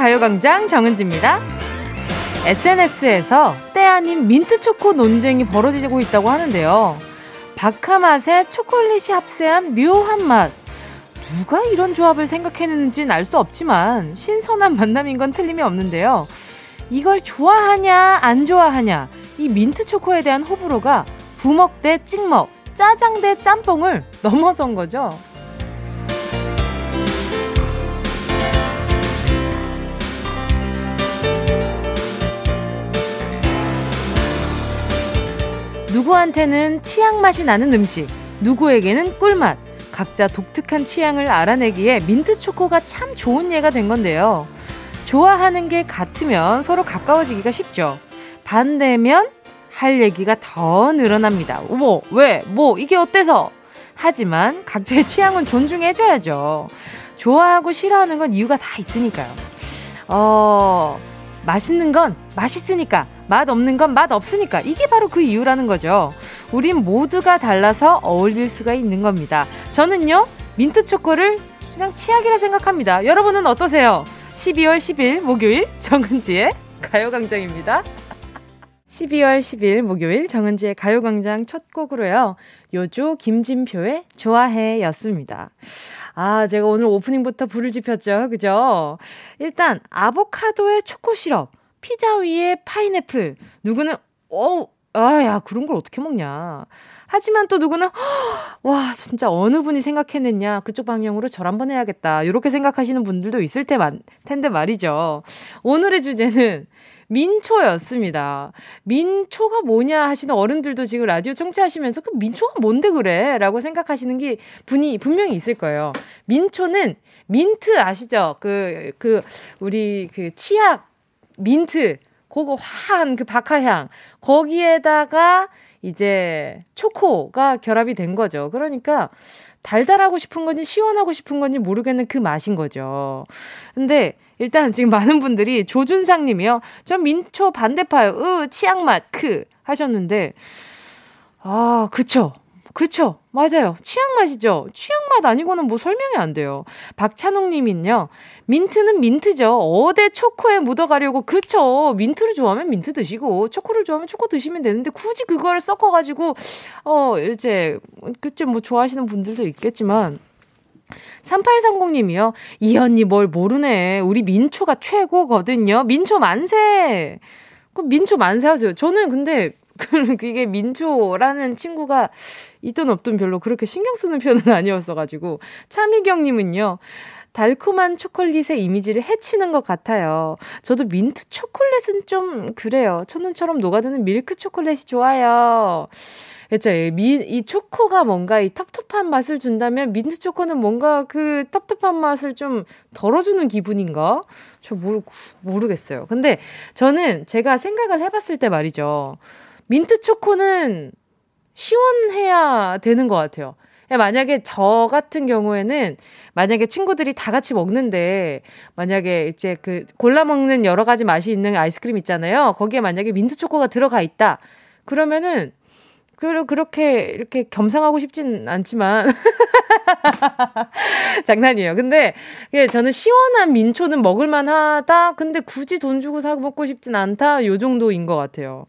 가요광장 정은지입니다. SNS에서 때 아닌 민트초코 논쟁이 벌어지고 있다고 하는데요. 박하 맛에 초콜릿이 합세한 묘한 맛. 누가 이런 조합을 생각했는지는 알 수 없지만 신선한 만남인 건 틀림이 없는데요. 이걸 좋아하냐 안 좋아하냐 이 민트 초코에 대한 호불호가 부먹 대 찍먹, 짜장 대 짬뽕을 넘어선 거죠. 누구한테는 치약 맛이 나는 음식, 누구에게는 꿀맛. 각자 독특한 취향을 알아내기에 민트 초코가 참 좋은 예가 된 건데요. 좋아하는 게 같으면 서로 가까워지기가 쉽죠. 반대면 할 얘기가 더 늘어납니다. 뭐, 왜, 뭐, 이게 어때서? 하지만 각자의 취향은 존중해줘야죠. 좋아하고 싫어하는 건 이유가 다 있으니까요. 어, 맛있는 건 맛있으니까. 맛 없는 건 맛 없으니까. 이게 바로 그 이유라는 거죠. 우린 모두가 달라서 어울릴 수가 있는 겁니다. 저는요, 민트 초코를 그냥 치약이라 생각합니다. 여러분은 어떠세요? 12월 10일 목요일 정은지의 가요광장입니다. 12월 10일 목요일 정은지의 가요광장 첫 곡으로요. 요조 김진표의 좋아해 였습니다. 아, 제가 오늘 오프닝부터 불을 지폈죠. 그죠? 일단, 아보카도에 초코 시럽. 피자 위에 파인애플. 누구는, 어우, 아, 야, 그런 걸 어떻게 먹냐. 하지만 또 누구는, 와, 진짜 어느 분이 생각해냈냐. 그쪽 방향으로 절 한번 해야겠다. 이렇게 생각하시는 분들도 있을 테, 텐데 말이죠. 오늘의 주제는 민초였습니다. 민초가 뭐냐 하시는 어른들도 지금 라디오 청취하시면서 그 민초가 뭔데 그래? 라고 생각하시는 게 분이 분명히 있을 거예요. 민초는 민트 아시죠? 그, 그, 우리 그 치약 민트, 그거 화한 그 박하향, 거기에다가 이제 초코가 결합이 된 거죠. 그러니까 달달하고 싶은 건지 시원하고 싶은 건지 모르겠는 그 맛인 거죠. 근데 일단 지금 많은 분들이 조준상 님이요. 전 민초 반대파요. 으, 치약맛, 크. 하셨는데, 아, 그쵸. 그쵸. 맞아요. 취향 맛이죠. 취향 맛 아니고는 뭐 설명이 안 돼요. 박찬웅 님은요. 민트는 민트죠. 어대 초코에 묻어가려고. 그쵸. 민트를 좋아하면 민트 드시고, 초코를 좋아하면 초코 드시면 되는데, 굳이 그걸 섞어가지고, 어, 이제, 그쵸. 뭐 좋아하시는 분들도 있겠지만, 3830님이요. 이 언니 뭘 모르네. 우리 민초가 최고거든요. 민초 만세! 그 민초 만세 하세요. 저는 근데 그게 민초라는 친구가 있든 없든 별로 그렇게 신경 쓰는 편은 아니었어가지고. 차미경님은요. 달콤한 초콜릿의 이미지를 해치는 것 같아요. 저도 민트 초콜릿은 좀 그래요. 첫눈처럼 녹아드는 밀크 초콜릿이 좋아요. 그렇죠. 미, 이 초코가 뭔가 이 텁텁한 맛을 준다면 민트 초코는 뭔가 그 텁텁한 맛을 좀 덜어주는 기분인가? 저 모르, 모르겠어요. 근데 저는 제가 생각을 해봤을 때 말이죠. 민트 초코는 시원해야 되는 것 같아요. 만약에 저 같은 경우에는 만약에 친구들이 다 같이 먹는데 만약에 이제 그 골라 먹는 여러 가지 맛이 있는 아이스크림 있잖아요. 거기에 만약에 민트 초코가 들어가 있다. 그러면은 그 그렇게 이렇게 겸상하고 싶진 않지만 장난이에요. 근데 저는 시원한 민초는 먹을 만하다. 근데 굳이 돈 주고 사 먹고 싶진 않다. 요 정도인 것 같아요.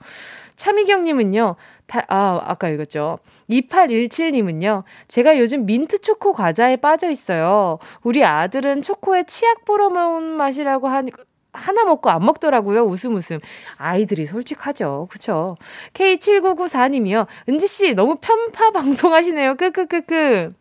차미경님은요, 다, 아, 아까 읽었죠. 2817님은요, 제가 요즘 민트 초코 과자에 빠져 있어요. 우리 아들은 초코에 치약 뿌려 먹은 맛이라고 하니까, 하나 먹고 안 먹더라고요. 웃음 웃음. 아이들이 솔직하죠. 그쵸? K7994님이요. 은지씨, 너무 편파 방송하시네요. 끄끄끄끄.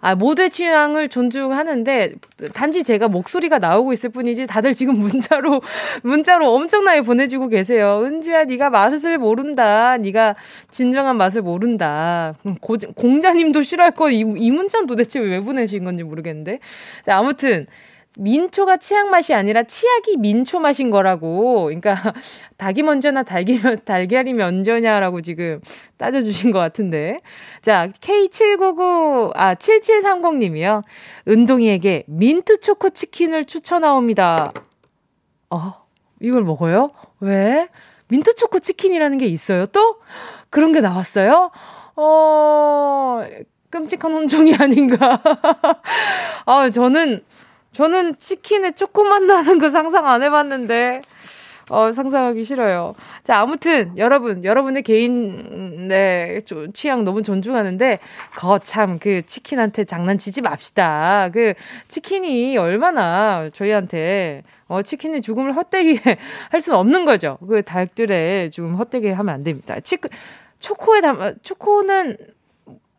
아, 모두의 취향을 존중하는데 단지 제가 목소리가 나오고 있을 뿐이지 다들 지금 문자로 문자로 엄청나게 보내주고 계세요. 은지야, 네가 맛을 모른다. 네가 진정한 맛을 모른다. 음, 고, 공자님도 싫어할 거이 이 문자는 도대체 왜 보내신 건지 모르겠는데. 자, 아무튼 민초가 치약 맛이 아니라 치약이 민초 맛인 거라고. 그러니까 닭이 먼저나 달기, 달걀이 먼저냐라고 지금 따져주신 것 같은데. 자, K799, 아, 7730님이요. 은동이에게 민트 초코 치킨을 추천하옵니다. 어, 이걸 먹어요? 왜? 민트 초코 치킨이라는 게 있어요? 또? 그런 게 나왔어요? 어, 끔찍한 혼종이 아닌가. 아, 저는 저는 치킨에 초코맛 나는 거 상상 안 해봤는데. 어, 상상하기 싫어요. 자, 아무튼, 여러분, 여러분의 개인, 네, 취향 너무 존중하는데, 거참, 그, 치킨한테 장난치지 맙시다. 그, 치킨이 얼마나 저희한테, 어, 치킨의 죽음을 헛되게 할 수는 없는 거죠. 그 닭들의 죽음 헛되게 하면 안 됩니다. 치, 초코에 담, 초코는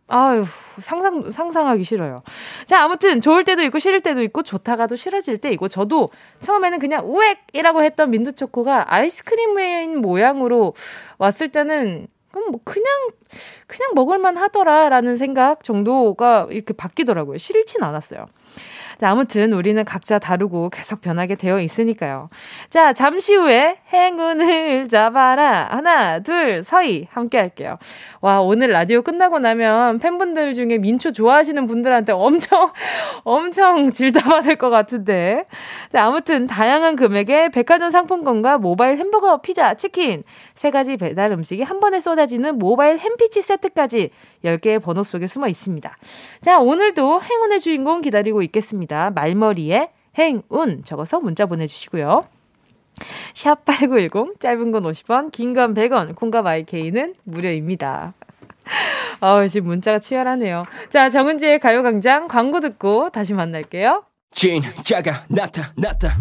아유, 상상, 상상하기 싫어요. 자, 아무튼, 좋을 때도 있고, 싫을 때도 있고, 좋다가도 싫어질 때 있고, 저도 처음에는 그냥 우엑이라고 했던 민트초코가 아이스크림인 모양으로 왔을 때는, 그럼 뭐, 그냥, 그냥 먹을만 하더라라는 생각 정도가 이렇게 바뀌더라고요. 싫진 않았어요. 자, 아무튼 우리는 각자 다르고 계속 변하게 되어 있으니까요. 자, 잠시 후에 행운을 잡아라. 하나, 둘, 서희. 함께 할게요. 와, 오늘 라디오 끝나고 나면 팬분들 중에 민초 좋아하시는 분들한테 엄청, 엄청 질다받을 것 같은데. 자, 아무튼 다양한 금액의 백화점 상품권과 모바일 햄버거, 피자, 치킨, 세 가지 배달 음식이 한 번에 쏟아지는 모바일 햄피치 세트까지 10개의 번호 속에 숨어 있습니다. 자, 오늘도 행운의 주인공 기다리고 있겠습니다. 말머리에 행운 적어서 문자 보내주시고요. 샵 8910, 짧은 건 50원, 긴 건 100원, 콩과 마이케이는 무료입니다. 어, 지금 문자가 치열하네요. 자, 정은지의 가요광장 광고 듣고 다시 만날게요. 진짜가 나타났다.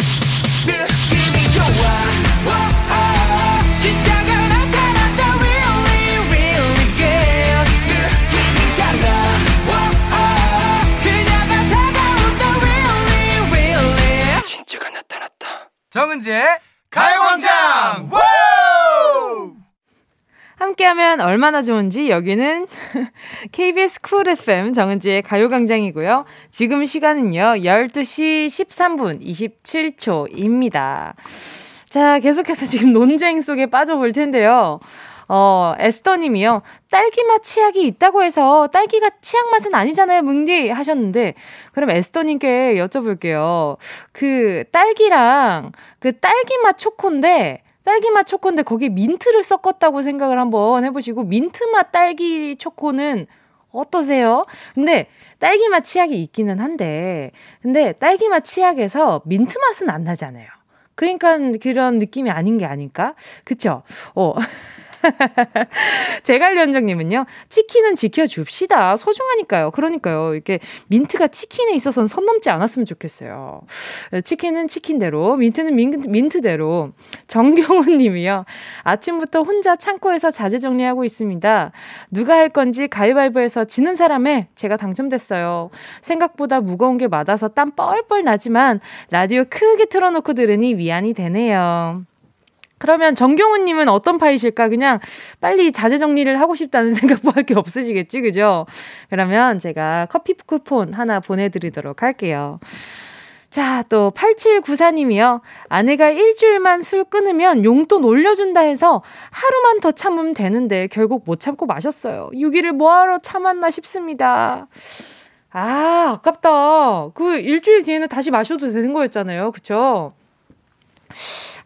느낌이 좋아. 정은지의 가요광장 함께하면 얼마나 좋은지 여기는 KBS 쿨 FM 정은지의 가요광장이고요. 지금 시간은요 12시 13분 27초입니다. 자 계속해서 지금 논쟁 속에 빠져볼 텐데요. 어, 에스더님이요. 딸기맛 치약이 있다고 해서 딸기가 치약 맛은 아니잖아요, 뭉디 하셨는데 그럼 에스더님께 여쭤볼게요. 그 딸기랑 그 딸기맛 초코인데 딸기맛 초코인데 거기에 민트를 섞었다고 생각을 한번 해보시고 민트맛 딸기 초코는 어떠세요? 근데 딸기맛 치약이 있기는 한데 근데 딸기맛 치약에서 민트 맛은 안 나잖아요. 그러니까 그런 느낌이 아닌 게 아닐까? 그쵸? 어. 제갈연정님은요, 치킨은 지켜줍시다. 소중하니까요. 그러니까요. 이렇게 민트가 치킨에 있어서는 선 넘지 않았으면 좋겠어요. 치킨은 치킨대로, 민트는 민트, 민트대로. 정경훈 님이요, 아침부터 혼자 창고에서 자재 정리하고 있습니다. 누가 할 건지 가위바위보해서 지는 사람에 제가 당첨됐어요. 생각보다 무거운 게 맞아서 땀 뻘뻘 나지만 라디오 크게 틀어놓고 들으니 위안이 되네요. 그러면 정경훈님은 어떤 파이실까? 그냥 빨리 자재 정리를 하고 싶다는 생각밖에 없으시겠지, 그죠? 그러면 제가 커피 쿠폰 하나 보내드리도록 할게요. 자, 또 8794님이요. 아내가 일주일만 술 끊으면 용돈 올려준다 해서 하루만 더 참으면 되는데 결국 못 참고 마셨어요. 6일을 뭐하러 참았나 싶습니다. 아, 아깝다. 그 일주일 뒤에는 다시 마셔도 되는 거였잖아요. 그쵸?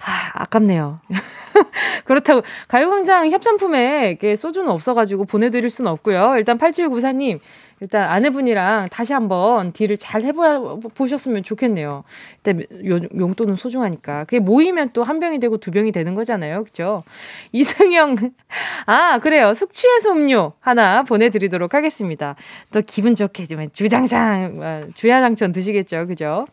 아, 아깝네요. 그렇다고 가요광장 협찬품에 소주는 없어가지고 보내드릴 수는 없고요. 일단 8794님, 일단 아내분이랑 다시 한번 딜을 잘 해보셨으면 좋겠네요. 일단 용돈은 소중하니까. 그게 모이면 또 한 병이 되고 두 병이 되는 거잖아요. 그죠? 이승영, 아, 그래요. 숙취해소 음료 하나 보내드리도록 하겠습니다. 또 기분 좋게 주장장, 아, 주야장천 드시겠죠. 그죠?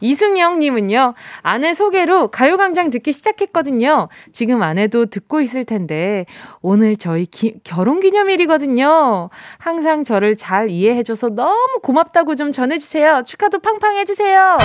이승영님은요, 아내 소개로 가요광장 듣기 시작했거든요. 지금 아내도 듣고 있을 텐데, 오늘 저희 기, 결혼 기념일이거든요. 항상 저를 잘 이해해줘서 너무 고맙다고 좀 전해주세요. 축하도 팡팡 해주세요.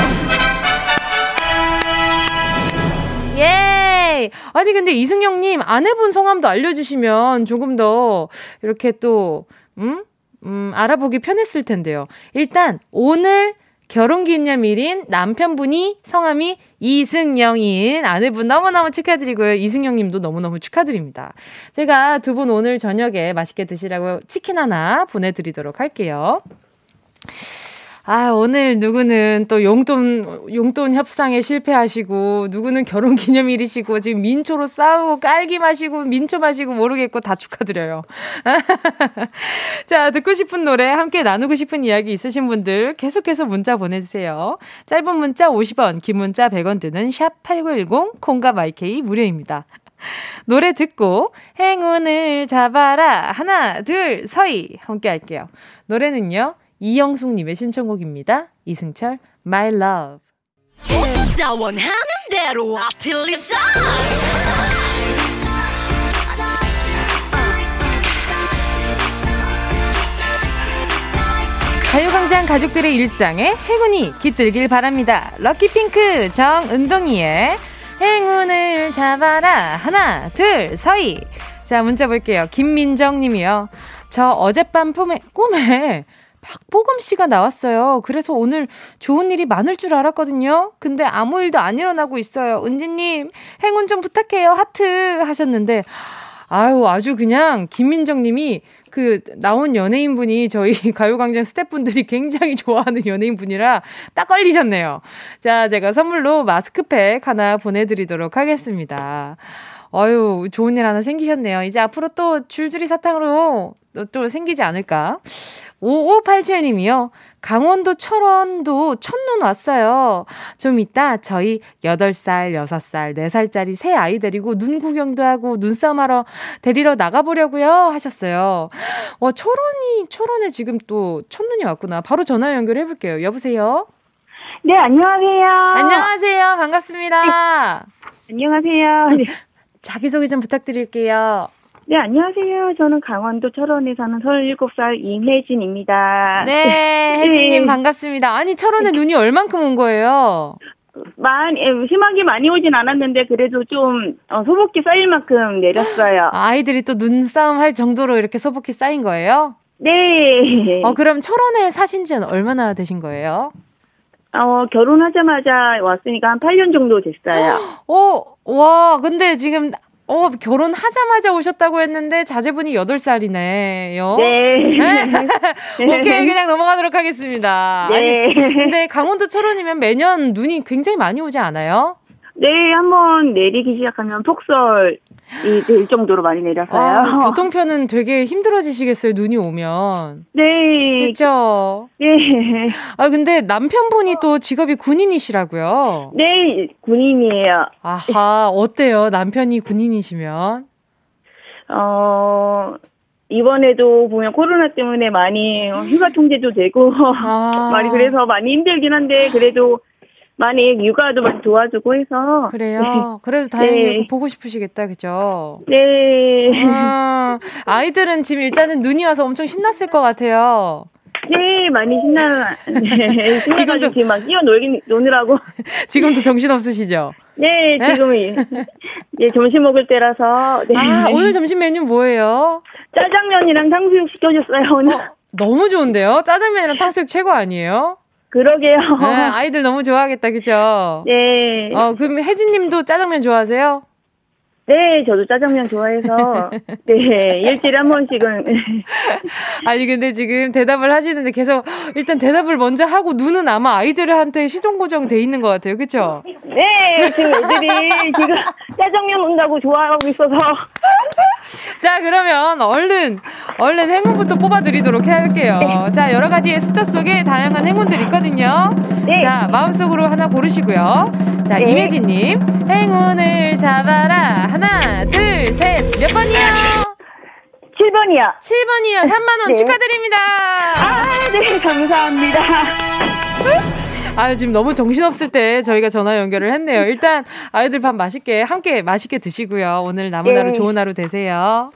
예! 아니, 근데 이승영님, 아내분 성함도 알려주시면 조금 더 이렇게 또, 음? 음, 알아보기 편했을 텐데요. 일단, 오늘 결혼기념일인 남편분이 성함이 이승영인 아내분 너무너무 축하드리고요. 이승영 님도 너무너무 축하드립니다. 제가 두 분 오늘 저녁에 맛있게 드시라고 치킨 하나 보내드리도록 할게요. 아, 오늘 누구는 또 용돈, 용돈 협상에 실패하시고, 누구는 결혼 기념일이시고, 지금 민초로 싸우고, 깔기 마시고, 민초 마시고, 모르겠고, 다 축하드려요. 자, 듣고 싶은 노래, 함께 나누고 싶은 이야기 있으신 분들, 계속해서 문자 보내주세요. 짧은 문자 50원, 긴 문자 100원 드는 샵8910, 콩과 마이케이 무료입니다. 노래 듣고 행운을 잡아라 하나 둘 서희 함께 할게요. 노래는요. 이영숙님의 신청곡입니다. 이승철, My Love. 가요광장 가족들의 일상에 행운이 깃들길 바랍니다. 럭키핑크 정은동이의 행운을 잡아라. 하나, 둘, 서희. 자, 문자 볼게요. 김민정 님이요. 저 어젯밤 꿈에, 꿈에 박보검 씨가 나왔어요. 그래서 오늘 좋은 일이 많을 줄 알았거든요. 근데 아무 일도 안 일어나고 있어요. 은지님, 행운 좀 부탁해요. 하트 하셨는데, 아유, 아주 그냥 김민정 님이 그 나온 연예인분이 저희 가요광장 스태프분들이 굉장히 좋아하는 연예인분이라 딱 걸리셨네요. 자, 제가 선물로 마스크팩 하나 보내드리도록 하겠습니다. 어유 좋은 일 하나 생기셨네요. 이제 앞으로 또 줄줄이 사탕으로 또 생기지 않을까? 5587님이요. 강원도 철원도 첫눈 왔어요. 좀 이따 저희 8살, 6살, 4살짜리 새 아이 데리고 눈 구경도 하고 눈싸움하러 데리러 나가보려고요. 하셨어요. 와, 철원이, 철원에 지금 또 첫눈이 왔구나. 바로 전화 연결해 볼게요. 여보세요? 네, 안녕하세요. 안녕하세요. 반갑습니다. 네. 안녕하세요. 네. 자기소개 좀 부탁드릴게요. 네, 안녕하세요. 저는 강원도 철원에 사는 37살 임혜진입니다. 네, 혜진님 네. 반갑습니다. 아니, 철원에 네. 눈이 얼만큼 온 거예요? 많이, 심하게 많이 오진 않았는데, 그래도 좀, 어, 소복기 쌓일 만큼 내렸어요. 아이들이 또 눈싸움 할 정도로 이렇게 소복기 쌓인 거예요? 네. 어, 그럼 철원에 사신 지는 얼마나 되신 거예요? 어, 결혼하자마자 왔으니까 한 8년 정도 됐어요. 어, 와, 근데 지금 어, 결혼하자마자 오셨다고 했는데 자제분이 8살이네요. 네. 네. 오케이, 그냥 넘어가도록 하겠습니다. 네. 아니, 근데 강원도 철원이면 매년 눈이 굉장히 많이 오지 않아요? 네, 한번 내리기 시작하면 폭설 이될 정도로 많이 내려서요. 아, 교통편은 되게 힘들어지시겠어요, 눈이 오면. 네. 그렇죠. 네. 아, 근데 남편분이 또 직업이 군인이시라고요? 네, 군인이에요. 아하, 어때요? 남편이 군인이시면? 어, 이번에도 보면 코로나 때문에 많이 휴가 통제도 되고 아. 많이 그래서 많이 힘들긴 한데 그래도 많이 육아도 많이 도와주고 해서 그래요. 네. 그래도 다행히 네. 보고 싶으시겠다, 그죠? 네. 아, 아이들은 지금 일단은 눈이 와서 엄청 신났을 것 같아요. 네, 많이 신나. 네, 지금도 지금 막 뛰어 놀긴 노느라고. 지금도 정신 없으시죠? 네, 지금 예, 점심 먹을 때라서. 네. 아, 오늘 점심 메뉴 뭐예요? 짜장면이랑 탕수육 시켜줬어요 오늘. 어, 너무 좋은데요? 짜장면이랑 탕수육 최고 아니에요? 그러게요. 네, 아이들 너무 좋아하겠다, 그죠? 네. 어, 그럼 혜진님도 짜장면 좋아하세요? 네, 저도 짜장면 좋아해서 네 일주일에 한 번씩은. 아니 근데 지금 대답을 하시는데 계속 일단 대답을 먼저 하고 눈은 아마 아이들한테 시종 고정 돼 있는 것 같아요, 그렇죠? 네, 지금 애들이 지금 짜장면 온다고 좋아하고 있어서. 자, 그러면 얼른 얼른 행운부터 뽑아드리도록 할게요. 네. 자, 여러 가지의 숫자 속에 다양한 행운들이 있거든요. 네. 자, 마음속으로 하나 고르시고요. 자, 네. 임혜진님 행운을 잡아라. 하나, 둘, 셋. 몇 번이요? 7번이요. 7번이요. 3만원 네. 축하드립니다. 아, 네, 감사합니다. 아, 지금 너무 정신없을 때 저희가 전화 연결을 했네요. 일단 아이들 밥 맛있게, 함께 맛있게 드시고요. 오늘 남은 네. 하루 좋은 하루 되세요.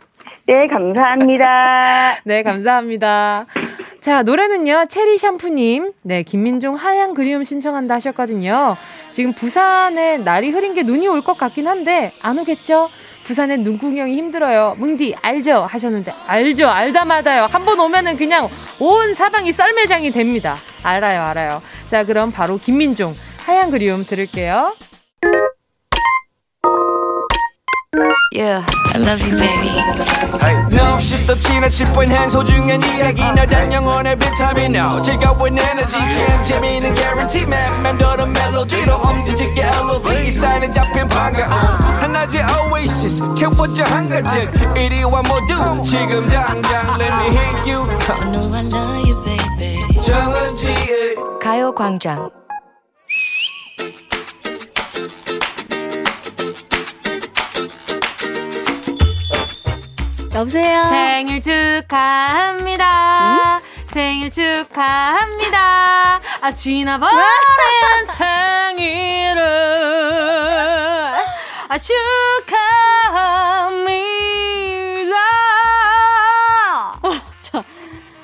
네, 감사합니다. 네, 감사합니다. 자, 노래는요, 체리 샴푸님. 네, 김민종 하얀 그리움 신청한다 하셨거든요. 지금 부산에 날이 흐린 게 눈이 올 것 같긴 한데, 안 오겠죠? 부산엔 눈 구경이 힘들어요. 뭉디, 알죠? 하셨는데, 알죠? 알다마다요. 한 번 오면은 그냥 온 사방이 썰매장이 됩니다. 알아요, 알아요. 자, 그럼 바로 김민종, 하얀 그리움 들을게요. Yeah. I love you, baby. Hey. No, 없이 또 지나 칠 뻔한 소중한 이야기. 너란 영혼의 비타민 No 즐거운 에너지 참 재미있는 guarantee man. 맘대로 멜로디로 엄지짓게 elevate. 사인에 잡힌 반가움 하나의 oasis. 채워져 한가득 이리와 모두. 지금 당장 let me hit you. I know I love you, baby. 정은지의 가요광장. 여보세요. 생일 축하합니다. 생일 축하합니다. 아, 지나버린 생일을 아, 축하합니다. 저,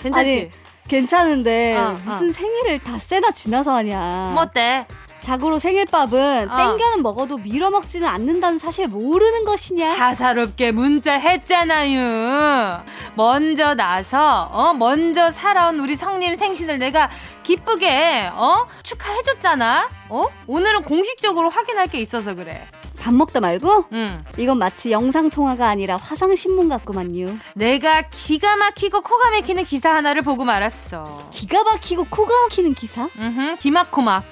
괜찮지? 아니, 괜찮은데 어, 무슨 어. 생일을 다 세나 지나서 하냐. 뭐 어때? 자고로 생일밥은 어. 땡겨는 먹어도 밀어먹지는 않는다는 사실 모르는 것이냐. 사사롭게 문자 했잖아요. 먼저 나서, 어, 먼저 살아온 우리 성님 생신을 내가 기쁘게, 어, 축하해줬잖아? 어? 오늘은 공식적으로 확인할 게 있어서 그래. 밥 먹다 말고 응. 이건 마치 영상통화가 아니라 화상신문 같구만요. 내가 기가 막히고 코가 막히는 기사 하나를 보고 말았어. 기가 막히고 코가 막히는 기사? 음, 기막코막.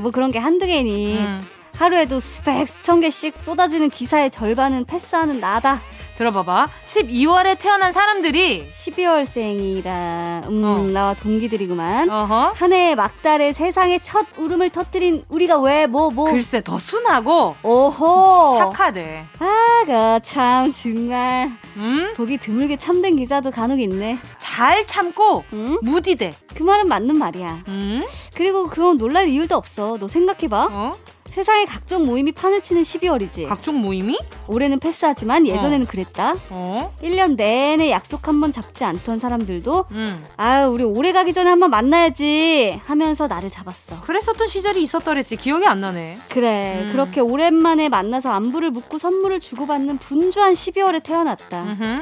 뭐 그런 게 한두 개니. 음. 하루에도 수백, 수천 개씩 쏟아지는 기사의 절반은 패스하는 나다. 들어봐봐. 12월에 태어난 사람들이, 12월생이라, 음, 어. 나와 동기들이구만. 어허. 한 해의 막달에 세상에 첫 울음을 터뜨린 우리가 왜, 뭐, 뭐. 글쎄, 더 순하고, 오호. 착하대. 아가, 참, 정말. 음? 보기 드물게 참된 기사도 간혹 있네. 잘 참고, 응? 무디대. 그 말은 맞는 말이야. 음? 그리고 그럼 놀랄 이유도 없어. 너 생각해봐. 어? 세상에 각종 모임이 판을 치는 12월이지. 각종 모임이? 올해는 패스하지만 예전에는 그랬다. 어? 1년 내내 약속 한 번 잡지 않던 사람들도 음. 아유 우리 올해 가기 전에 한번 만나야지 하면서 나를 잡았어. 그랬었던 시절이 있었더랬지. 기억이 안 나네. 그래 음. 그렇게 오랜만에 만나서 안부를 묻고 선물을 주고받는 분주한 12월에 태어났다. 음흠.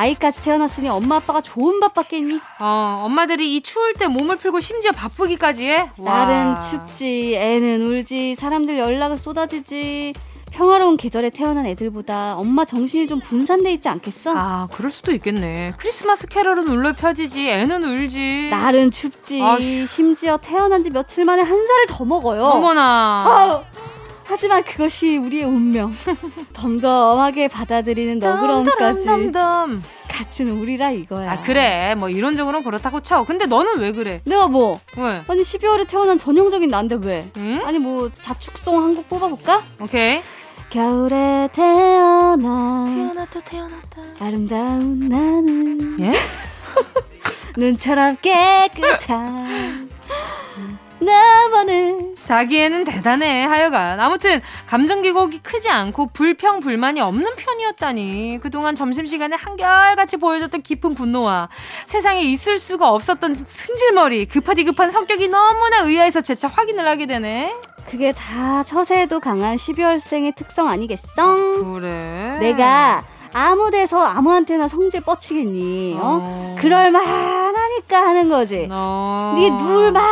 아이까지 태어났으니 엄마 아빠가 좋은 밥 받겠니? 어, 엄마들이 이 추울 때 몸을 풀고 심지어 바쁘기까지 해? 와. 날은 춥지 애는 울지 사람들 연락은 쏟아지지 평화로운 계절에 태어난 애들보다 엄마 정신이 좀 분산돼 있지 않겠어? 아, 그럴 수도 있겠네. 크리스마스 캐럴은 울려 펴지지, 애는 울지. 날은 춥지 아휴. 심지어 태어난 지 며칠 만에 한 살을 더 먹어요. 어머나. 아우, 하지만 그것이 우리의 운명. 덤덤하게 받아들이는 너그러움까지 덤덤덤덤. 갖춘 우리라 이거야. 아, 그래. 뭐 이론적으로는 그렇다고 쳐. 근데 너는 왜 그래? 내가 뭐 왜? 아니 12월에 태어난 전형적인 난데 왜? 응? 아니 뭐 자축송 한 곡 뽑아볼까? 오케이. 겨울에 태어나 태어났다, 태어났다. 아름다운 나는 예? 눈처럼 깨끗한 나만의 자기애는 대단해 하여간. 아무튼 감정 기복이 크지 않고 불평 불만이 없는 편이었다니. 그동안 점심시간에 한결같이 보여줬던 깊은 분노와 세상에 있을 수가 없었던 승질머리 급하디 급한 성격이 너무나 의아해서 재차 확인을 하게 되네. 그게 다 처세에도 강한 12월생의 특성 아니겠어? 그래. 내가 아무 데서 아무한테나 성질 뻗치겠니? 어? 어. 그럴만 하니까 하는 거지. 너... 네게 누울만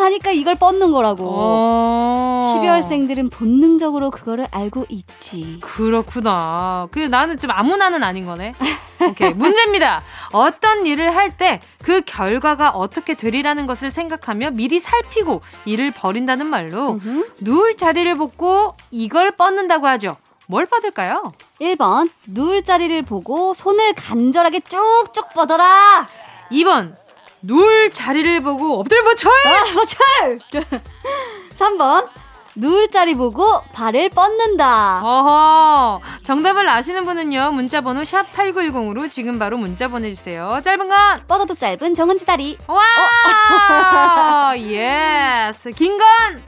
하니까 이걸 뻗는 거라고. 어. 12월생들은 본능적으로 그거를 알고 있지. 그렇구나. 그 나는 좀 아무나는 아닌 거네. 오케이. 문제입니다. 어떤 일을 할 때 그 결과가 어떻게 되리라는 것을 생각하며 미리 살피고 일을 벌인다는 말로 음흠. 누울 자리를 벗고 이걸 뻗는다고 하죠. 뭘 뻗을까요? 1번 누울 자리를 보고 손을 간절하게 쭉쭉 뻗어라. 2번 누울 자리를 보고 엎드려뻗쳐. 아, 철! 3번 누울 자리 보고 발을 뻗는다. 어허. 정답을 아시는 분은요. 문자 번호 샵 8910으로 지금 바로 문자 보내 주세요. 짧은 건 뻗어도 짧은 정은지 다리 와! yes. 긴 건?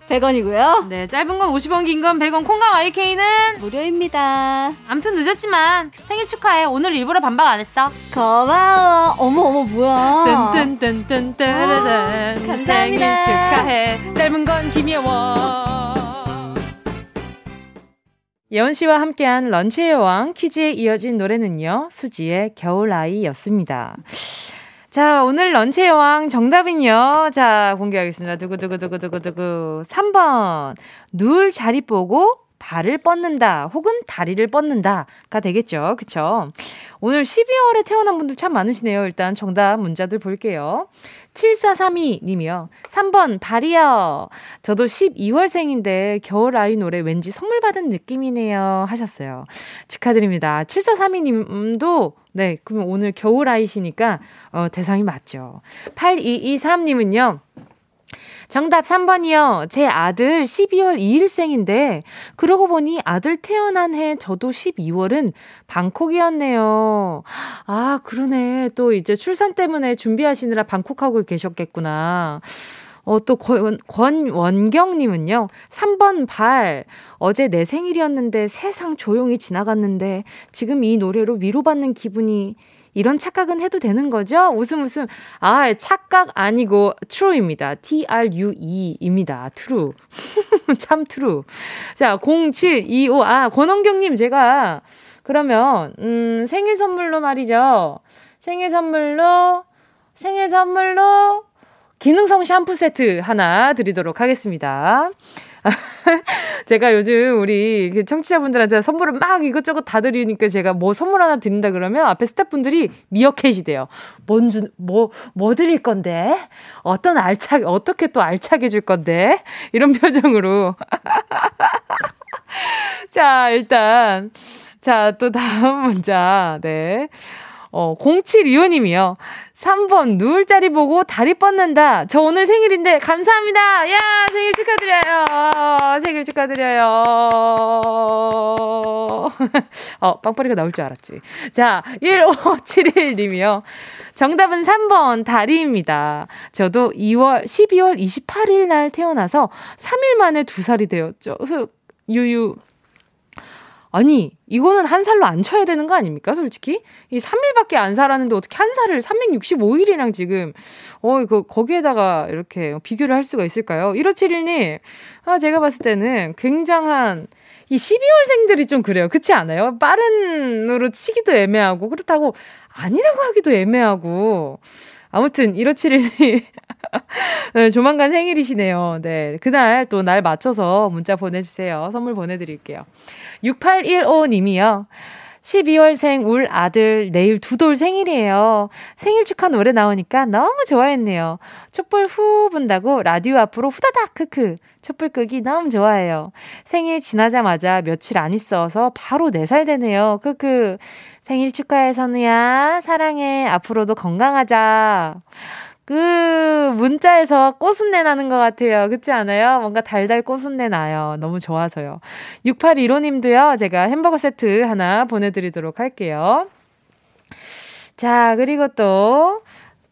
100원이고요. 네, 짧은 건 50원, 긴 건 100원, 콩과 my K는? 무료입니다. 암튼 늦었지만 생일 축하해. 오늘 일부러 반박 안 했어. 고마워. 어머 어머 뭐야? 뜬뜬뜬뜬 따라란. 아, 감사합니다. 생일 축하해. 짧은 건 김예원. 예원 씨와 함께한 런치의 왕 퀴즈에 이어진 노래는요. 수지의 겨울아이였습니다. 자, 오늘 런치의 왕 정답은요. 자, 공개하겠습니다. 두구두구두구두구두구. 3번. 누울 자리 보고 발을 뻗는다 혹은 다리를 뻗는다가 되겠죠. 그쵸? 오늘 12월에 태어난 분들 참 많으시네요. 일단 정답 문자들 볼게요. 7432 님이요. 3번 발이요. 저도 12월생인데 겨울 아이 노래 왠지 선물 받은 느낌이네요. 하셨어요. 축하드립니다. 7432 님도 네, 그러면 오늘 겨울 아이시니까 어, 대상이 맞죠. 8223 님은요. 정답 3번이요. 제 아들 12월 2일생인데, 그러고 보니 아들 태어난 해 저도 12월은 방콕이었네요. 아, 그러네. 또 이제 출산 때문에 준비하시느라 방콕하고 계셨겠구나. 어, 또 권, 권원경님은요, 3번 발. 어제 내 생일이었는데 세상 조용히 지나갔는데 지금 이 노래로 위로받는 기분이 이런 착각은 해도 되는 거죠? 웃음 웃음. 아, 착각 아니고 true입니다. T-R-U-E입니다. true. 참 true. 자, 0725. 아, 권원경님, 제가 그러면, 음, 생일 선물로 말이죠. 생일 선물로, 생일 선물로 기능성 샴푸 세트 하나 드리도록 하겠습니다. 제가 요즘 우리 그 청취자분들한테 선물을 막 이것저것 다 드리니까 제가 뭐 선물 하나 드린다 그러면 앞에 스태프분들이 미어캣이 돼요. 뭔지, 뭐, 뭐 드릴 건데? 어떤 알차게, 어떻게 또 알차게 줄 건데? 이런 표정으로. 자, 일단. 자, 또 다음 문자. 네. 어, 0725님이요. 3번, 누울 자리 보고 다리 뻗는다. 저 오늘 생일인데, 감사합니다. 야, 생일 축하드려요. 생일 축하드려요. 어, 빵빠리가 나올 줄 알았지. 자, 1571님이요. 정답은 3번, 다리입니다. 저도 2월, 12월 28일 날 태어나서 3일 만에 2살이 되었죠. 흑, 유유. 아니, 이거는 한 살로 안 쳐야 되는 거 아닙니까, 솔직히? 이 3일밖에 안 살았는데 어떻게 한 살을 365일이랑 지금, 어, 그, 거기에다가 이렇게 비교를 할 수가 있을까요? 1571님, 아, 제가 봤을 때는 굉장한, 이 12월생들이 좀 그래요. 그렇지 않아요? 빠른으로 치기도 애매하고, 그렇다고 아니라고 하기도 애매하고. 아무튼, 1571님. 네, 조만간 생일이시네요. 네. 그날 또 날 맞춰서 문자 보내 주세요. 선물 보내 드릴게요. 6815님이요. 12월생 울 아들 내일 두 돌 생일이에요. 생일 축하 노래 나오니까 너무 좋아했네요. 촛불 후 분다고 라디오 앞으로 후다닥 크크. 촛불 끄기 너무 좋아해요. 생일 지나자마자 며칠 안 있어서 바로 4살 되네요. 크크. 생일 축하해 선우야. 사랑해. 앞으로도 건강하자. 그 문자에서 꽃순내 나는 것 같아요. 그렇지 않아요? 뭔가 달달 꽃순내 나요. 너무 좋아서요. 6815님도요. 제가 햄버거 세트 하나 보내드리도록 할게요. 자, 그리고 또,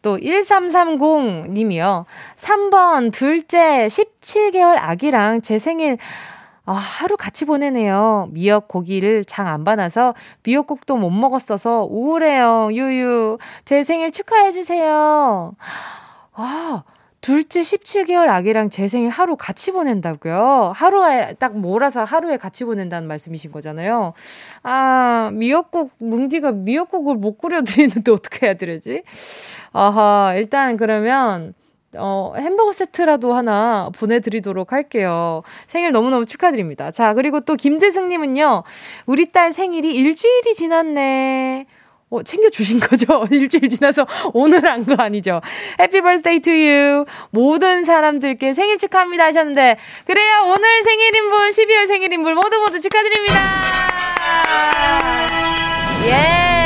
또 1330님이요. 3번 둘째 17개월 아기랑 제 생일 아, 하루 같이 보내네요. 미역 고기를 장안 받아서 미역국도 못 먹었어서 우울해요. 유유. 제 생일 축하해주세요. 아, 둘째 17개월 아기랑 제 생일 하루 같이 보낸다고요? 하루에 딱 몰아서 하루에 같이 보낸다는 말씀이신 거잖아요. 아, 미역국, 뭉디가 미역국을 못 끓여드리는데 어떻게 해야 되지? 아하, 일단 그러면 어, 햄버거 세트라도 하나 보내드리도록 할게요. 생일 너무너무 축하드립니다. 자, 그리고 또 김대승님은요, 우리 딸 생일이 일주일이 지났네. 어, 챙겨주신 거죠? 일주일 지나서 오늘 한 거 아니죠? 해피 birthday to you. 모든 사람들께 생일 축하합니다 하셨는데, 그래요. 오늘 생일인 분, 12월 생일인 분 모두 모두 축하드립니다. 예.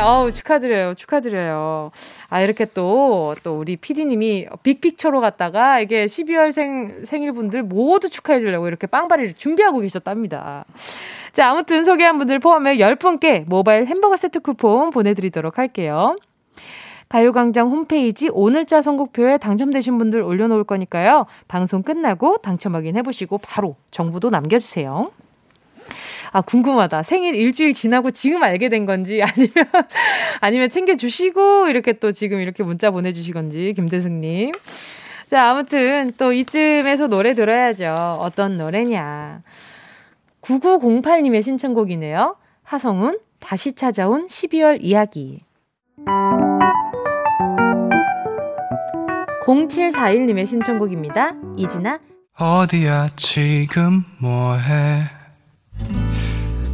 어우, 축하드려요. 축하드려요. 아, 이렇게 또, 또 우리 피디님이 빅픽처로 갔다가 이게 12월 생, 생일분들 모두 축하해주려고 이렇게 빵바리를 준비하고 계셨답니다. 자, 아무튼 소개한 분들 포함해 10분께 모바일 햄버거 세트 쿠폰 보내드리도록 할게요. 가요광장 홈페이지 오늘자 선곡표에 당첨되신 분들 올려놓을 거니까요. 방송 끝나고 당첨 확인해보시고 바로 정보도 남겨주세요. 아, 궁금하다. 생일 일주일 지나고 지금 알게 된 건지, 아니면, 아니면 챙겨주시고, 이렇게 또 지금 이렇게 문자 보내주시 건지, 김대승님. 자, 아무튼 또 이쯤에서 노래 들어야죠. 어떤 노래냐. 9908님의 신청곡이네요. 하성운, 다시 찾아온 12월 이야기. 0741님의 신청곡입니다. 이진아. 어디야 지금 뭐해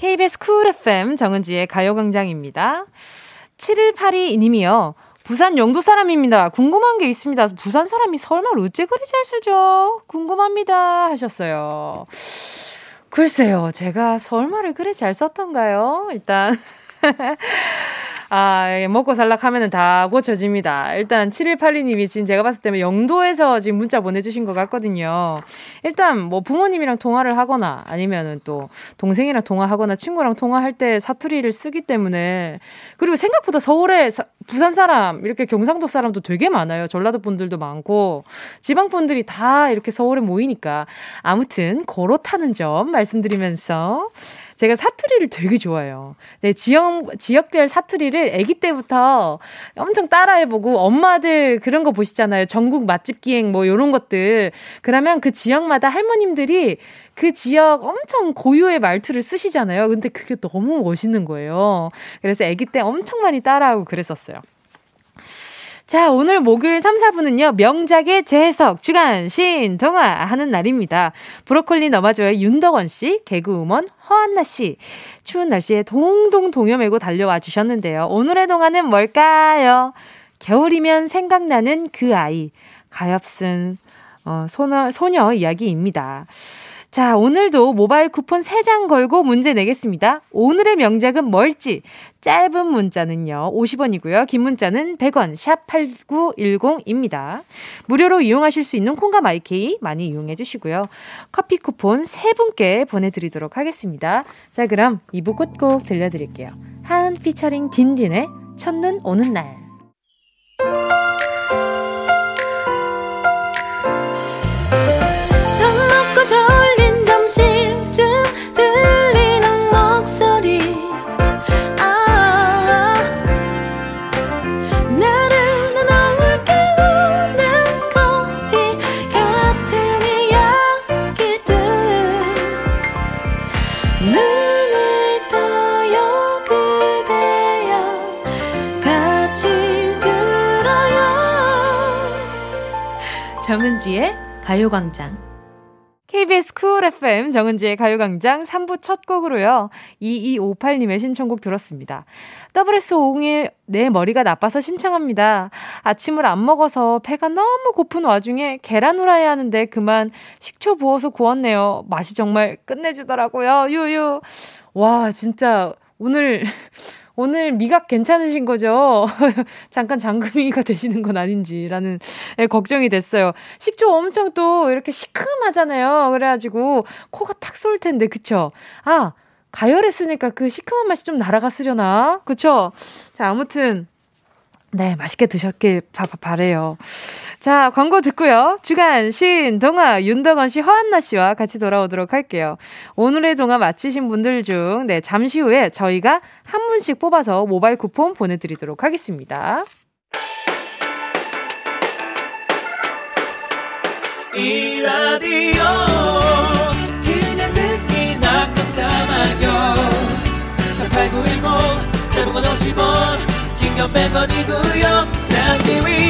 KBS 쿨 FM 정은지의 가요광장입니다. 7182님이요. 부산 영도 사람입니다. 궁금한 게 있습니다. 부산 사람이 설마 어째 그리 잘 쓰죠? 궁금합니다. 하셨어요. 글쎄요, 제가 설마를 그래 잘 썼던가요? 일단. 아, 예, 먹고 살락 하면은 다 고쳐집니다. 일단 7182님이 지금 제가 봤을 때는 영도에서 지금 문자 보내주신 것 같거든요. 일단 뭐 부모님이랑 통화를 하거나 아니면은 또 동생이랑 통화하거나 친구랑 통화할 때 사투리를 쓰기 때문에 그리고 생각보다 서울에 사, 부산 사람 이렇게 경상도 사람도 되게 많아요. 전라도 분들도 많고 지방 분들이 다 이렇게 서울에 모이니까 아무튼 그렇다는 점 말씀드리면서 제가 사투리를 되게 좋아해요. 네, 지역, 지역별 사투리를 아기 때부터 엄청 따라해보고 엄마들 그런 거 보시잖아요. 전국 맛집 기행 뭐 요런 것들. 그러면 그 지역마다 할머님들이 그 지역 엄청 고유의 말투를 쓰시잖아요. 근데 그게 너무 멋있는 거예요. 그래서 아기 때 엄청 많이 따라하고 그랬었어요. 자, 오늘 목요일 3, 4분은요, 명작의 재해석, 주간, 신, 동화 하는 날입니다. 브로콜리 너마저의 윤덕원 씨, 개그우먼 허한나 씨. 추운 날씨에 동동 동요 메고 달려와 주셨는데요. 오늘의 동화는 뭘까요? 겨울이면 생각나는 그 아이. 가엾은, 어, 소녀, 소녀 이야기입니다. 자, 오늘도 모바일 쿠폰 3장 걸고 문제 내겠습니다. 오늘의 명작은 뭘지 짧은 문자는요, 50원이고요. 긴 문자는 100원, 샵 8910입니다. 무료로 이용하실 수 있는 콩과 마이케이 많이 이용해 주시고요. 커피 쿠폰 3분께 보내드리도록 하겠습니다. 자, 그럼 2부 끝곡 들려드릴게요. 하은 피처링 딘딘의 첫눈 오는 날. 정은지의 가요광장. KBS 쿨 FM 정은지의 가요광장 3부 첫 곡으로요. 2258님의 신청곡 들었습니다. WS501 내 머리가 나빠서 신청합니다. 아침을 안 먹어서 배가 너무 고픈 와중에 계란 후라이 하는데 그만 식초 부어서 구웠네요. 맛이 정말 끝내주더라고요. 유유. 와, 진짜 오늘 오늘 미각 괜찮으신 거죠? 잠깐 장금이가 되시는 건 아닌지라는 예, 걱정이 됐어요. 식초 엄청 또 이렇게 시큼하잖아요. 그래가지고 코가 탁 쏠 텐데, 그쵸? 아, 가열했으니까 그 시큼한 맛이 좀 날아갔으려나? 그쵸? 자, 아무튼, 네, 맛있게 드셨길 바, 바래요. 자, 광고 듣고요. 주간, 신, 동화, 윤덕원 씨, 허한나 씨와 같이 돌아오도록 할게요. 오늘의 동화 마치신 분들 중, 네, 잠시 후에 저희가 한 분씩 뽑아서 모바일 쿠폰 보내드리도록 하겠습니다. 이 라디오 그냥 듣기나 깜짝마요 18910 대목원 50원 긴건 100원이고요 잠기 위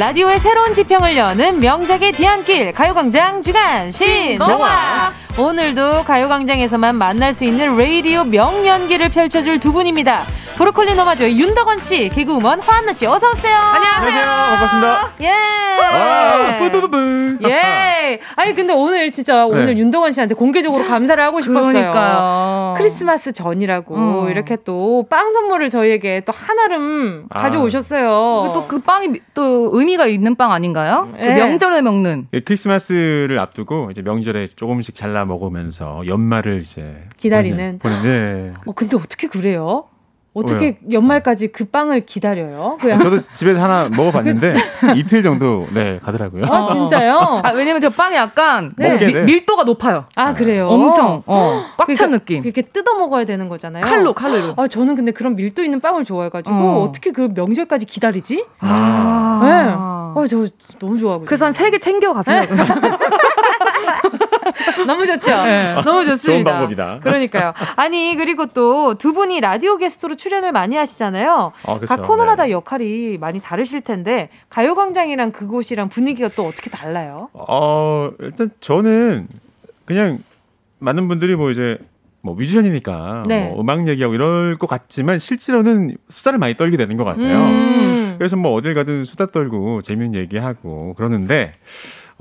라디오의 새로운 지평을 여는 명작의 뒤안길 가요광장 주간 신동화 오늘도 가요광장에서만 만날 수 있는 레이디오 명연기를 펼쳐줄 두 분입니다. 브로콜리 노마조의 윤덕원 씨, 개그우먼 화한나 씨, 어서 오세요. 안녕하세요. 반갑습니다. 예. 아, 뿌뿌뿌뿌. 예. 아니 근데 오늘 진짜 오늘 네. 윤덕원 씨한테 공개적으로 감사를 하고 싶었어요. 그러니까요. 크리스마스 전이라고 음. 이렇게 또 빵 선물을 저희에게 또 하나름 아. 가져오셨어요. 또 그 빵이 또 의미가 있는 빵 아닌가요? 그 예. 명절에 먹는. 예, 크리스마스를 앞두고 이제 명절에 조금씩 잘라 먹으면서 연말을 이제 기다리는. 보내, 보내, 어 근데 어떻게 그래요? 어떻게 연말까지 그 빵을 기다려요? 네. 그냥 저도 집에서 하나 먹어봤는데 이틀 정도 네 가더라고요. 아 진짜요? 아, 왜냐면 저 빵이 약간 네. 미- 네. 밀도가 높아요. 아 그래요? 엄청 어, 꽉찬 그러니까 느낌. 이렇게 뜯어 먹어야 되는 거잖아요. 칼로 칼로. 아 저는 근데 그런 밀도 있는 빵을 좋아해가지고 어. 어. 떻게그 명절까지 기다리지? 아. 네. 어저 너무 좋아하거든요. 그래서 한 세 개 챙겨 가세요. 너무 좋죠. 네. 너무 좋습니다. 좋은 방법이다. 그러니까요. 아니 그리고 또 두 분이 라디오 게스트로 출연을 많이 하시잖아요. 아, 그쵸. 각 코너마다 네. 역할이 많이 다르실 텐데 가요광장이랑 그곳이랑 분위기가 또 어떻게 달라요? 어 일단 저는 그냥 많은 분들이 뭐 이제 뭐 뮤지션이니까 네. 뭐 음악 얘기하고 이럴 것 같지만 실제로는 수다를 많이 떨게 되는 것 같아요. 음. 그래서 뭐 어딜 가든 수다 떨고 재밌는 얘기하고 그러는데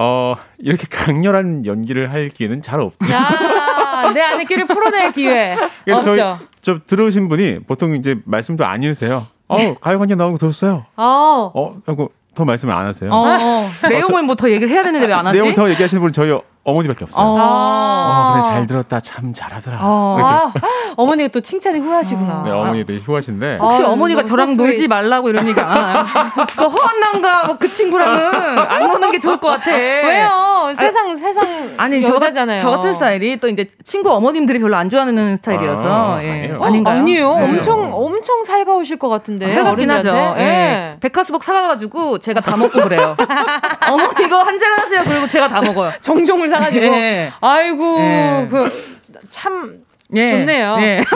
어 이렇게 강렬한 연기를 할 기회는 잘 없죠. 야, 내 안에 끼를 풀어낼 기회 없죠. 저희- 저 들어오신 분이 보통 이제 말씀도 안 해주세요. 어 가요관계 나오고 들었어요. 어. 어 하고 더 말씀을 안 하세요. 어, 어. 내용을 뭐 더 얘기를 해야 되는데 왜 안 하지? 내용 더 얘기하시는 분은 저희 어머니밖에 없어요. 어. 어, 그래 잘 들었다 참 잘하더라. 어. 아, 어머니가 또 칭찬에 후하시구나. 네, 어머니도 휴하신데 혹시 아유, 어머니가 너무 저랑 소스윗. 놀지 말라고 이런 얘기 안 하나요? 그 허한남과 뭐 그 친구랑은 안 노는 게 좋을 것 같아. 왜요? 세상 세상 아니 저, 여자잖아요. 저 같은 스타일이 또 이제 친구 어머님들이 별로 안 좋아하는 스타일이어서 아, 예. 아니에요. 어, 아닌가요? 아니에요. 네. 엄청 엄청 살가우실 것 같은데. 살갑긴 하죠. 예. 예. 백화수복 사가가지고 제가 다 먹고 그래요. 어머 이거 한 잔 하세요. 그리고 제가 다 먹어요. 정종을 사가지고. 예. 아이고 예. 그참 예. 좋네요. 예.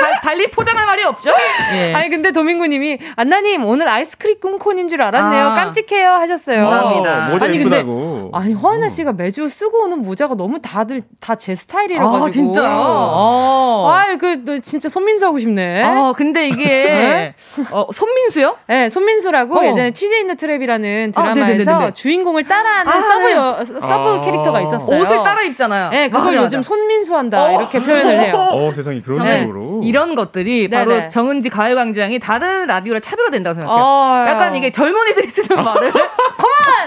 달- 달리 포장할 말이 없죠? 예. 아니 근데 도민구님이 안나님 오늘 아이스크림 꿈콘인 줄 알았네요. 아. 깜찍해요 하셨어요. 감사합니다. 어, 모자 아니, 근데 이쁘다고. 아니 허하나 씨가 매주 쓰고 오는 모자가 너무 다들 다 제 스타일이라 가지고. 아, 진짜요? 어. 아유 그너 진짜 손민수 하고 싶네. 어, 근데 이게 어, 손민수요? 네, 손민수라고 어. 예전에 치즈 인 더 트랩이라는 아, 드라마에서 네네네네. 주인공을 따라하는 아, sub 네. 여, sub 아. 캐릭터가 있었어요. 옷을 따라 입잖아요. 네, 그걸 맞아, 요즘 맞아. 손민수 한다 이렇게 표현을 해요. 어 세상에 그런 네. 식으로. 이런 것들이 네네. 바로 정은지 가요광장이 다른 라디오랑 차별화된다고 생각해요. 어, 약간 이게 젊은이들이 쓰는 말을!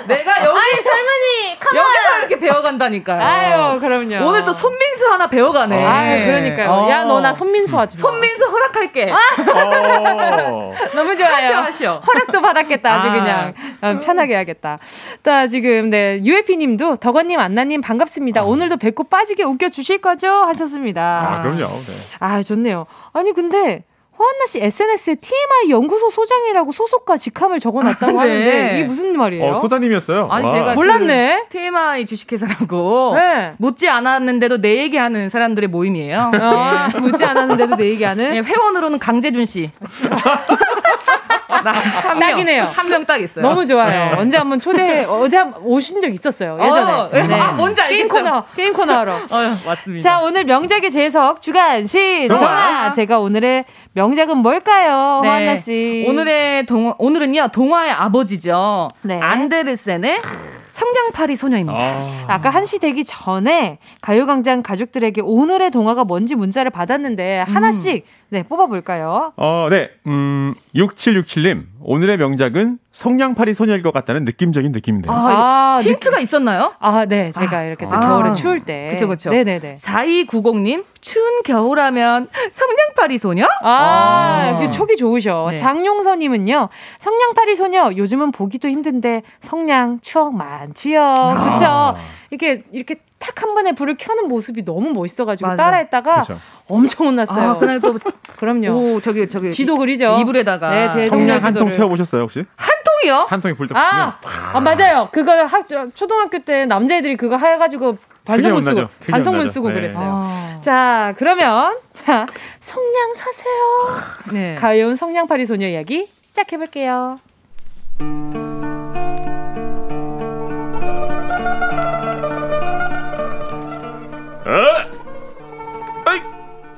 내가 여기 아니 젊은이 컴온. 여기서 이렇게 배워간다니까요. 아유 그럼요. 오늘 또 손민수 하나 배워가네. 아유 그러니까요. 어. 야너 나 손민수 하지 마. 손민수 허락할게. 어. 너무 좋아요. 하셔, 하셔. 허락도 받았겠다. 아주 아. 그냥 어, 편하게 하겠다. 또 지금 네 유해피님도 덕원님 안나님 반갑습니다. 오늘도 배꼽 빠지게 웃겨 주실 거죠? 하셨습니다. 아 그럼요. 네. 아, 좋네요. 아니 근데 허한나 씨 SNS에 TMI 연구소 소장이라고 소속과 직함을 적어놨다고 아, 네. 하는데 이게 무슨 말이에요? 어 소다님이었어요. 아니 와. 제가 몰랐네. 그 TMI 주식회사라고 네. 묻지 않았는데도 내 얘기하는 사람들의 모임이에요. 어, 묻지 않았는데도 내 얘기하는. 예, 회원으로는 강재준 씨. 한 명, 딱이네요. 한 명 딱 있어요. 너무 좋아요. 네. 언제 한번 초대 어디 한번 오신 적 있었어요. 예전에. 어, 아, 뭔지 알겠죠? 게임 코너 게임 코너 하러. 어, 맞습니다. 자, 오늘 명작의 재석 주간 신동아. 동화. 제가 오늘의 명작은 뭘까요? 네. 허한나 씨. 오늘의 동 오늘은요 동화의 아버지죠. 네. 안데르센의 성냥팔이 소녀입니다. 아. 아까 한시 되기 전에 가요광장 가족들에게 오늘의 동화가 뭔지 문자를 받았는데 하나씩 네 뽑아볼까요? 어, 네. 음, 6767님. 오늘의 명작은 성냥팔이 소녀일 것 같다는 느낌적인 느낌인데요. 아, 아, 힌트가 있었나요? 아, 네, 제가 이렇게 또 아. 겨울에 추울 때. 그쵸, 그쵸. 네네네. 4290님 추운 겨울하면 성냥팔이 소녀? 아, 아. 그 촉이 좋으셔. 네. 장용서님은요, 성냥팔이 소녀, 요즘은 보기도 힘든데, 성냥, 추억 많지요. 그쵸? 아. 이렇게, 이렇게 탁 한 번에 불을 켜는 모습이 너무 멋있어가지고 맞아. 따라했다가 그쵸. 엄청 혼났어요. 아, 그날 또 그럼요. 오, 저기 저기 지도 그리죠. 이불에다가 네, 대- 성냥 한통 지도를. 태워 보셨어요, 혹시? 한 통이요? 한 통에 불 덮치면. 아, 아, 맞아요. 그거 학, 저, 초등학교 때 남자애들이 그거 해가지고 반성문 쓰고, 반성문. 쓰고 네. 그랬어요. 아, 자, 그러면, 자, 성냥 사세요. 네. 가여운 성냥팔이 소녀 이야기 시작해 볼게요. 어? 아이,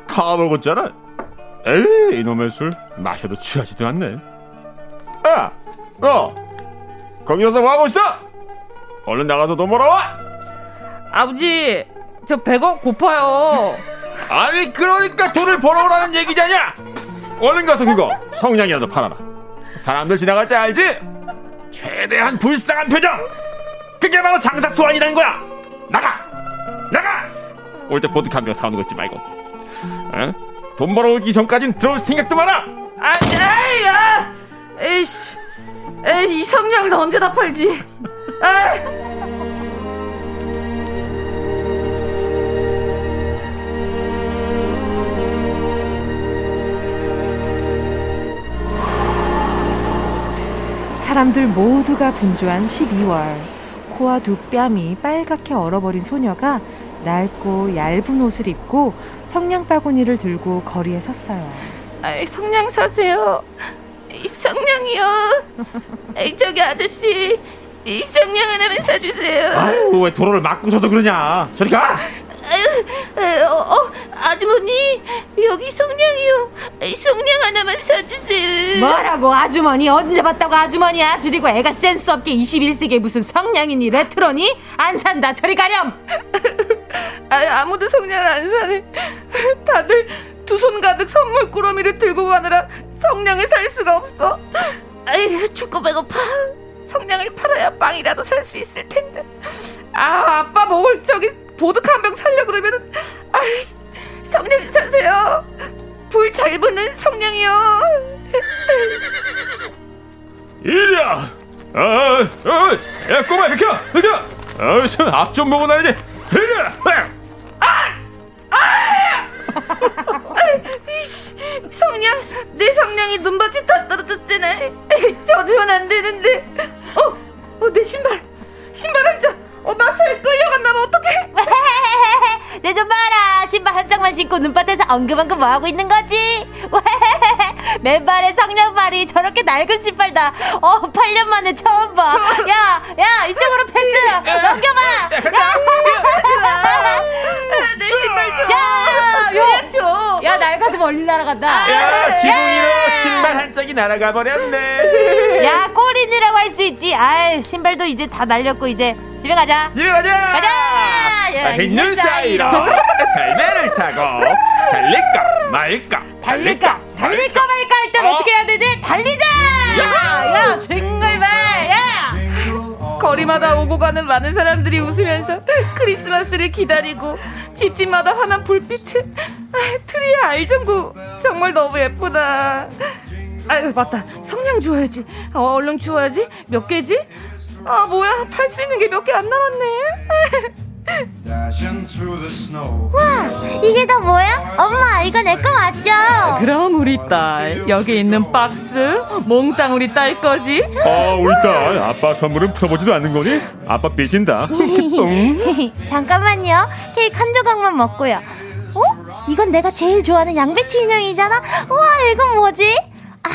다 먹었잖아. 에이, 이놈의 술 마셔도 취하지도 않네. 야, 어, 거기 서 뭐 하고 있어? 얼른 나가서 돈 벌어와. 아버지, 저 배가 고파요. 아니, 그러니까 돈을 벌어오라는 얘기잖냐? 얼른 가서 그거 성냥이라도 팔아라. 사람들 지나갈 때 알지? 최대한 불쌍한 표정. 그게 바로 장사 수완이라는 거야. 나가. 올 때 보드 한병 사오는 거 있지 말고. 어? 돈 벌어오기 전까진 들어올 생각도 마라. 아, 아이, 야! 에이씨. 에이, 이 성냥을 언제 다 팔지? 아! 사람들 모두가 분주한 12월. 코와 두 뺨이 빨갛게 얼어버린 소녀가 낡고 얇은 옷을 입고 성냥 바구니를 들고 거리에 섰어요. 아이, 성냥 사세요. 이 성냥이요. 에이, 저기 아저씨. 이 성냥 하나만 사주세요. 아유, 왜 도로를 막고 서서 그러냐? 저리 가. 아유, 에, 어, 어, 아주머니 여기 성냥이요. 이 성냥 하나만 사주세요. 뭐라고 아주머니 언제 봤다고 아주머니야 줄이고 애가 센스 없게 21세기에 무슨 성냥이니 레트로니 안 산다 저리 가렴 아, 아무도 성냥을 안 사네. 다들 두 손 가득 선물 꾸러미를 들고 가느라 성냥을 살 수가 없어. 아이, 죽고 배고파. 성냥을 팔아야 빵이라도 살 수 있을 텐데. 아, 아빠 먹을 저기 보드카 한병 살려 그러면은, 아이, 성냥 사세요. 불 잘 붙는 성냥이요. 이리야. 어, 어, 야, 꼬마 비켜, 비켜. 어, 앞좀 보고 나야지. 이씨, 성냥, 내 성냥이 눈밭이 다 떨어졌잖아. 젖으면 안 되는데. 어, 어, 내 신발, 신발 한 장. 어, 마차에 끌려갔나봐. 어떡해? 쟤좀 봐라 신발 한 짝만 신고 눈밭에서 엉금엉금 뭐하고 있는 거지 맨발에 성냥발이 저렇게 낡은 신발 다 어 8년 만에 처음 봐 야 야 이쪽으로 패스 넘겨봐 내 신발 줘. 야, 그냥 줘. 야 낡아서 멀리 날아간다. 야, 지붕이로 신발 한 짝이 날아가 버렸네. 야 꼬리느라고 할 수 있지. 아유 신발도 이제 다 날렸고 이제 집에 가자. 집에 가자. 가자. 야, 있는 사이로. 설매를 타고 달릴까 말까 달릴까 달릴까 말까 할 땐 어. 어. 떻게 해야 되지? 달리자! 야, 야야 거리마다 오고 가는 많은 사람들이 웃으면서 크리스마스를 기다리고 집집마다 환한 불빛을 아, 트리에 알전구 정말 너무 예쁘다. 아유 맞다 성냥 주워야지. 어, 얼른 주워야지. 몇 개지? 아 뭐야 팔 수 있는 게 몇 개 안 남았네. 와, 이게 다 뭐야? 엄마, 이거 내 거 맞죠? 그럼 우리 딸 여기 있는 박스 몽땅 우리 딸 거지? 어 우리 딸 아빠 선물은 풀어보지도 않는 거니? 아빠 삐진다 응? 잠깐만요. 케이크 한 조각만 먹고요. 어? 이건 내가 제일 좋아하는 양배추 인형이잖아. 우와, 이건 뭐지? 아,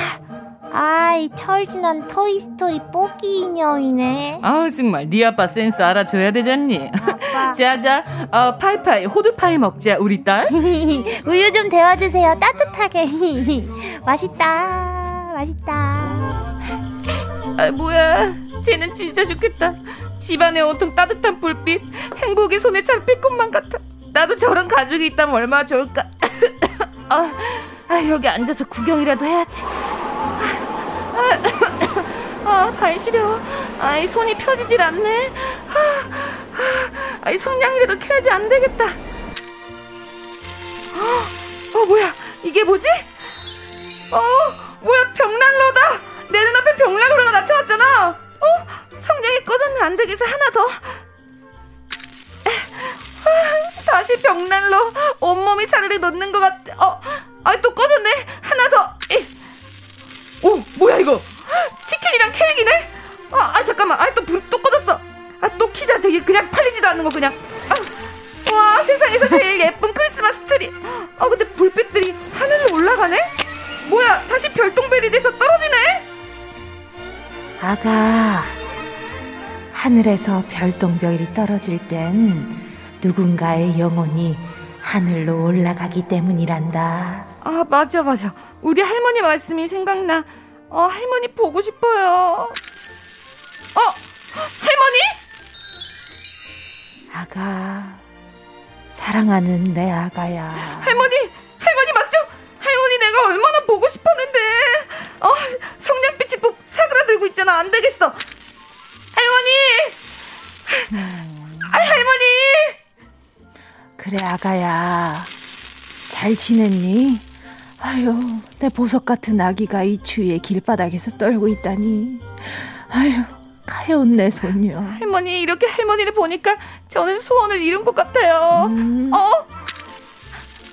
아이 철진한 토이스토리 뽑기 인형이네. 아우 정말 네 아빠 센스 알아줘야 되잖니. 아빠. 자자 어, 파이파이 호두파이 먹자 우리 딸. 우유 좀 데워주세요. 따뜻하게. 맛있다. 맛있다. 아 뭐야 쟤는 진짜 좋겠다 집안에 온통 따뜻한 불빛 행복이 손에 잡힐 것만 같아 나도 저런 가족이 있다면 얼마나 좋을까 아, 아, 여기 앉아서 구경이라도 해야지 아, 아, 발 시려 아이 손이 펴지질 않네. 아, 아, 아이 성냥이라도 켜야지 안 되겠다. 어, 어 뭐야? 이게 뭐지? 어 뭐야? 벽난로다. 내 눈앞에 벽난로가 나타났잖아. 어 성냥이 꺼졌네. 안 되겠어 하나 더. 아, 다시 벽난로. 온몸이 사르르 녹는 것 같아 어 아또 꺼졌네 되게 그냥 팔리지도 않는 거 그냥 아, 와 세상에서 제일 예쁜 크리스마스 트리 아 근데 불빛들이 하늘로 올라가네 뭐야 다시 별똥별이 돼서 떨어지네 아가, 하늘에서 별똥별이 떨어질 땐 누군가의 영혼이 하늘로 올라가기 때문이란다. 아, 맞아, 맞아. 우리 할머니 말씀이 생각나. 어, 할머니 보고 싶어요. 어, 할머니? 아가, 사랑하는 내 아가야. 할머니, 할머니 맞죠? 할머니 내가 얼마나 보고 싶었는데. 어, 성냥빛이 ปุ๊ 사그라들고 있잖아. 안 되겠어. 할머니! 아, 할머니! 그래, 아가야. 잘 지냈니? 아유, 내 보석 같은 아기가 이 추위에 길바닥에서 떨고 있다니. 아유, 내 손녀. 할머니, 이렇게 할머니를 보니까 저는 소원을 이룬 것 같아요. 음. 어?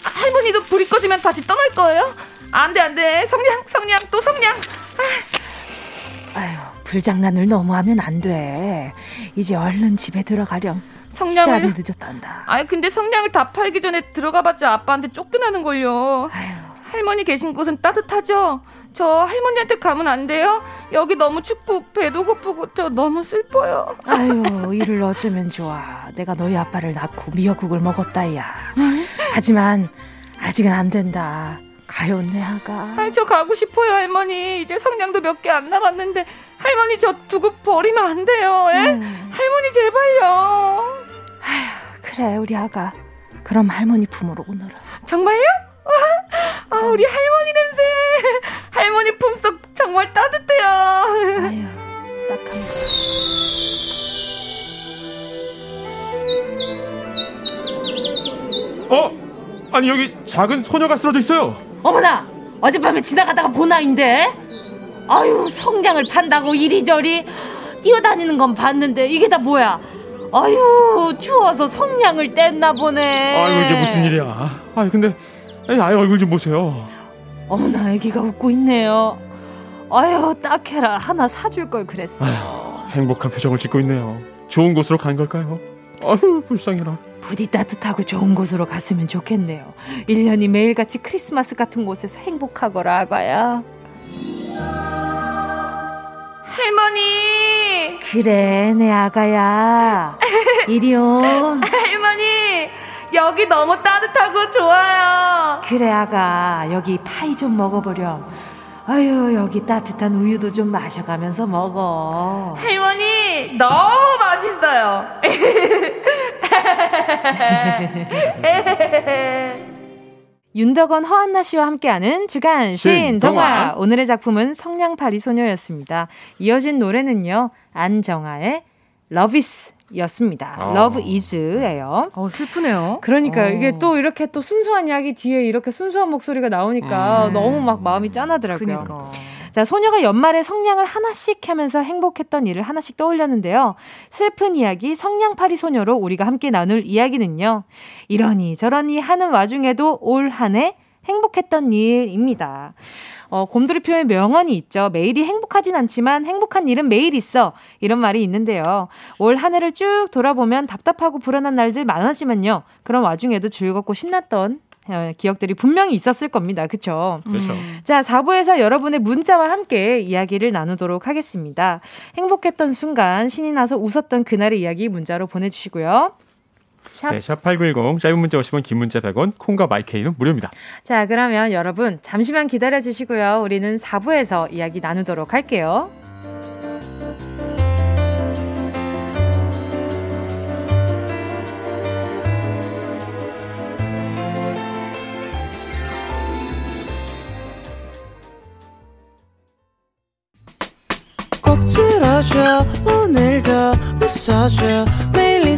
할머니도 불이 꺼지면 다시 떠날 거예요? 안 돼, 안 돼. 성냥, 성냥, 또 성냥. 아유, 불장난을 너무 하면 안 돼. 이제 얼른 집에 들어가렴. 성냥을 늦었단다. 아니 근데 성냥을 다 팔기 전에 들어가봤자 아빠한테 쫓겨나는 걸요. 할머니 계신 곳은 따뜻하죠? 저 할머니한테 가면 안 돼요? 여기 너무 춥고 배도 고프고 저 너무 슬퍼요. 아유, 이를 어쩌면 좋아. 내가 너희 아빠를 낳고 미역국을 먹었다야. 하지만 아직은 안 된다. 가요 내 아가. 아니 저 가고 싶어요 할머니. 이제 성냥도 몇 개 안 남았는데 할머니 저 두고 버리면 안 돼요. 에? 할머니 제발요. 그래, 우리 아가. 그럼 할머니 품으로 오너라. 정말요? 아 우리 할머니 냄새. 할머니 품속 정말 따뜻해요. 아유, 딱한 어? 아니 여기 작은 소녀가 쓰러져 있어요. 어머나! 어젯밤에 지나가다가 본 아인데? 아유, 성냥을 판다고 이리저리 뛰어다니는 건 봤는데 이게 다 뭐야? 아유, 추워서 성냥을 뗐나 보네. 아유 이게 무슨 일이야? 아유 근데 아이 얼굴 좀 보세요. 어머나, 애기가 웃고 있네요. 아유, 딱해라. 하나 사줄 걸 그랬어. 아유, 행복한 표정을 짓고 있네요. 좋은 곳으로 간 걸까요? 아유 불쌍해라. 부디 따뜻하고 좋은 곳으로 갔으면 좋겠네요. 1년이 매일같이 크리스마스 같은 곳에서 행복하거라, 아가야. 할머니. 그래, 내 아가야. 이리 온. 할머니 여기 너무 따뜻하고 좋아요. 그래, 아가. 여기 파이 좀 먹어보렴. 아유, 여기 따뜻한 우유도 좀 마셔가면서 먹어. 할머니 너무 맛있어요. 윤덕원 허한나 씨와 함께하는 주간 신동화. 오늘의 작품은 성냥팔이 소녀였습니다. 이어진 노래는요, 안정아의 러비스. 였습니다. 아. Love is예요. 어, 슬프네요. 그러니까 어. 이게 또 이렇게 또 순수한 이야기 뒤에 이렇게 순수한 목소리가 나오니까 음. 너무 막 마음이 짠하더라고요. 그러니까. 자, 소녀가 연말에 성냥을 하나씩 하면서 행복했던 일을 하나씩 떠올렸는데요. 슬픈 이야기 성냥팔이 소녀로 우리가 함께 나눌 이야기는요. 이러니 저러니 하는 와중에도 올 한해 행복했던 일입니다. 어, 곰돌이 표현 명언이 있죠. 매일이 행복하진 않지만 행복한 일은 매일 있어. 이런 말이 있는데요. 올 한 해를 쭉 돌아보면 답답하고 불안한 날들 많았지만요. 그런 와중에도 즐겁고 신났던 어, 기억들이 분명히 있었을 겁니다. 그쵸? 그렇죠. 자, 4부에서 여러분의 문자와 함께 이야기를 나누도록 하겠습니다. 행복했던 순간, 신이 나서 웃었던 그날의 이야기 문자로 보내주시고요. 샵. 네, 샵8910 짧은 문자 50원 긴 문자 100원 콩과 마이케이는 무료입니다. 자, 그러면 여러분, 잠시만 기다려 주시고요. 우리는 4부에서 이야기 나누도록 할게요. 꼭 들어줘 오늘도 웃어줘 매일 일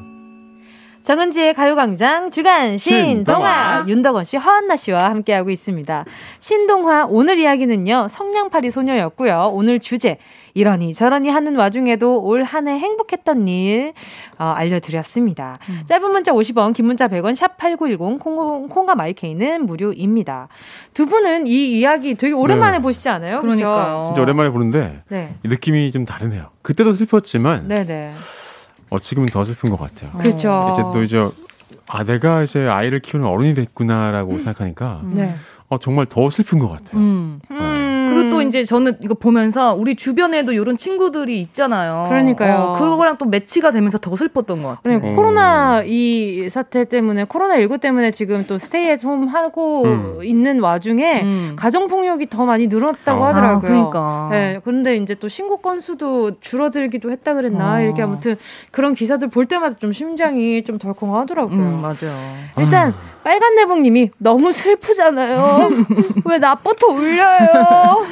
정은지의 가요광장 주간 신동화. 윤덕원 씨, 허한나 씨와 함께하고 있습니다. 신동화 오늘 이야기는요 성냥팔이 소녀였고요. 오늘 주제 이러니 저러니 하는 와중에도 올 한 해 행복했던 일 어, 알려드렸습니다. 짧은 문자 50원, 긴 문자 100원, 샵 #8910 콩, 콩과 마이케이는 무료입니다. 두 분은 이 이야기 되게 오랜만에 네. 보시지 않아요? 그러니까요. 진짜 오랜만에 보는데 네. 이 느낌이 좀 다르네요. 그때도 슬펐지만 네네. 어, 지금은 더 슬픈 것 같아요. 그렇죠. 이제 또 이제 아 내가 이제 아이를 키우는 어른이 됐구나라고 생각하니까 네. 어, 정말 더 슬픈 것 같아요. 음. 그리고 또 이제 저는 이거 보면서 우리 주변에도 이런 친구들이 있잖아요. 그러니까요. 어, 그거랑 또 매치가 되면서 더 슬펐던 것 같아요. 네, 코로나 이 사태 때문에 코로나 19 때문에 지금 또 스테이 앳홈 하고 음. 있는 와중에 가정 폭력이 더 많이 늘었다고 어. 하더라고요. 아, 그러니까. 네, 그런데 이제 또 신고 건수도 줄어들기도 했다 그랬나 어. 이렇게 아무튼 그런 기사들 볼 때마다 좀 심장이 좀 덜컹하더라고요. 음, 맞아요. 일단 빨간 내복님이 너무 슬프잖아요. 왜 나부터 울려요?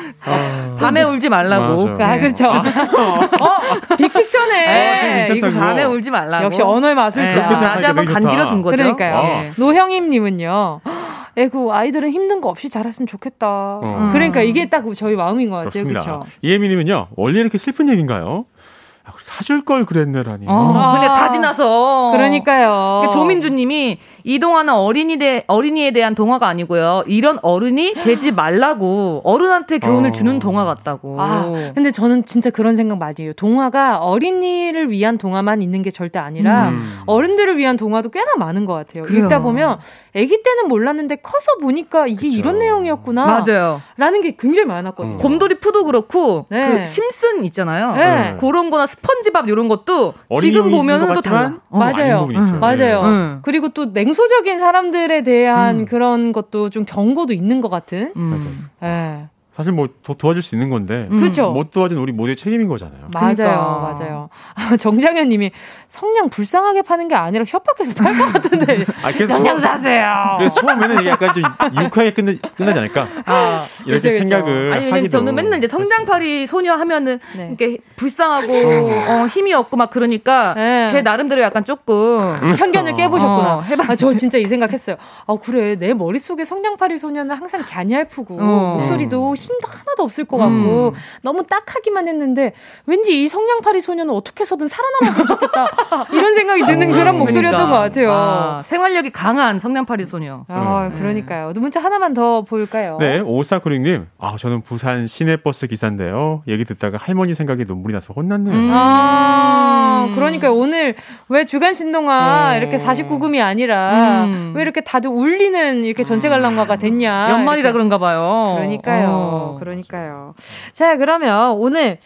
밤에 울지 말라고. 맞아. 아, 그렇죠. 어, 빅픽처네. 어, 이거. 밤에 울지 말라고. 역시 언어의 마술사. 네, 낮에 한번 간지러 준 거죠. 그러니까요. 어. 노형임님은요. 에구 아이들은 힘든 거 없이 자랐으면 좋겠다. 어. 그러니까 이게 딱 저희 마음인 것 같아요. 그렇죠. 이혜미님은요 원래 이렇게 슬픈 얘기인가요? 아, 사줄 걸 그랬네라니. 어, 근데 다 지나서. 그러니까요. 그러니까 조민주님이 이 동화는 어린이 대, 어린이에 대한 동화가 아니고요. 이런 어른이 되지 말라고 어른한테 교훈을 어. 주는 동화 같다고. 아, 근데 저는 진짜 그런 생각 많이 해요. 동화가 어린이를 위한 동화만 있는 게 절대 아니라 음. 어른들을 위한 동화도 꽤나 많은 것 같아요. 그래요. 읽다 보면 아기 때는 몰랐는데 커서 보니까 이게 이런 내용이었구나. 맞아요. 라는 게 굉장히 많았거든요. 곰돌이 푸도 그렇고 네. 그 심슨 있잖아요. 네. 그런 거나 스펀지밥 이런 것도 지금 보면은 것또 달라. 같지만 맞아요. 음. 맞아요. 음. 그리고 또 냉 소적인 사람들에 대한 그런 것도 좀 경고도 있는 것 같은. 예. 사실 뭐 도, 도와줄 수 있는 건데 음. 그쵸. 못 도와준 우리 모두의 책임인 거잖아요. 맞아요, 그러니까. 맞아요. 정장현님이 성냥 불쌍하게 파는 게 아니라 협박해서 팔 것 같은데. 아, 그래서 성냥 사세요. 그래서 처음에는 이게 약간 좀 유쾌하게 끝나, 끝나지 않을까? 아, 이렇게 그쵸, 그쵸. 생각을 아니, 왜냐면 하기도 저는 맨날 이제 성장팔이 소녀 하면은 네. 이렇게 불쌍하고 어, 힘이 없고 막 그러니까 제 나름대로 약간 조금 편견을 깨보셨구나. 어, 해봐. 아, 저 진짜 이 생각했어요. 아, 그래. 내 머릿속에 성냥팔이 소녀는 항상 갸냘프고, 어. 목소리도 힘도 하나도 없을 것 같고, 너무 딱하기만 했는데, 왠지 이 성냥팔이 소녀는 어떻게 해서든 살아남았으면 좋겠다. 이런 생각이 드는 그런 목소리였던 것 같아요. 그러니까. 아, 생활력이 강한 성냥팔이 소녀. 아, 그러니까요. 문자 하나만 더 볼까요? 네, 오사쿠링님. 아, 저는 부산 시내버스 기사인데요. 얘기 듣다가 할머니 생각에 눈물이 나서 혼났네요. 음. 아, 그러니까 오늘 왜 주간 신동아 어. 이렇게 49금이 아니라 음. 왜 이렇게 다들 울리는 이렇게 전체 관람가가 됐냐. 연말이라 이렇게. 그런가 봐요. 그러니까요. 어. 그러니까요. 자, 그러면 오늘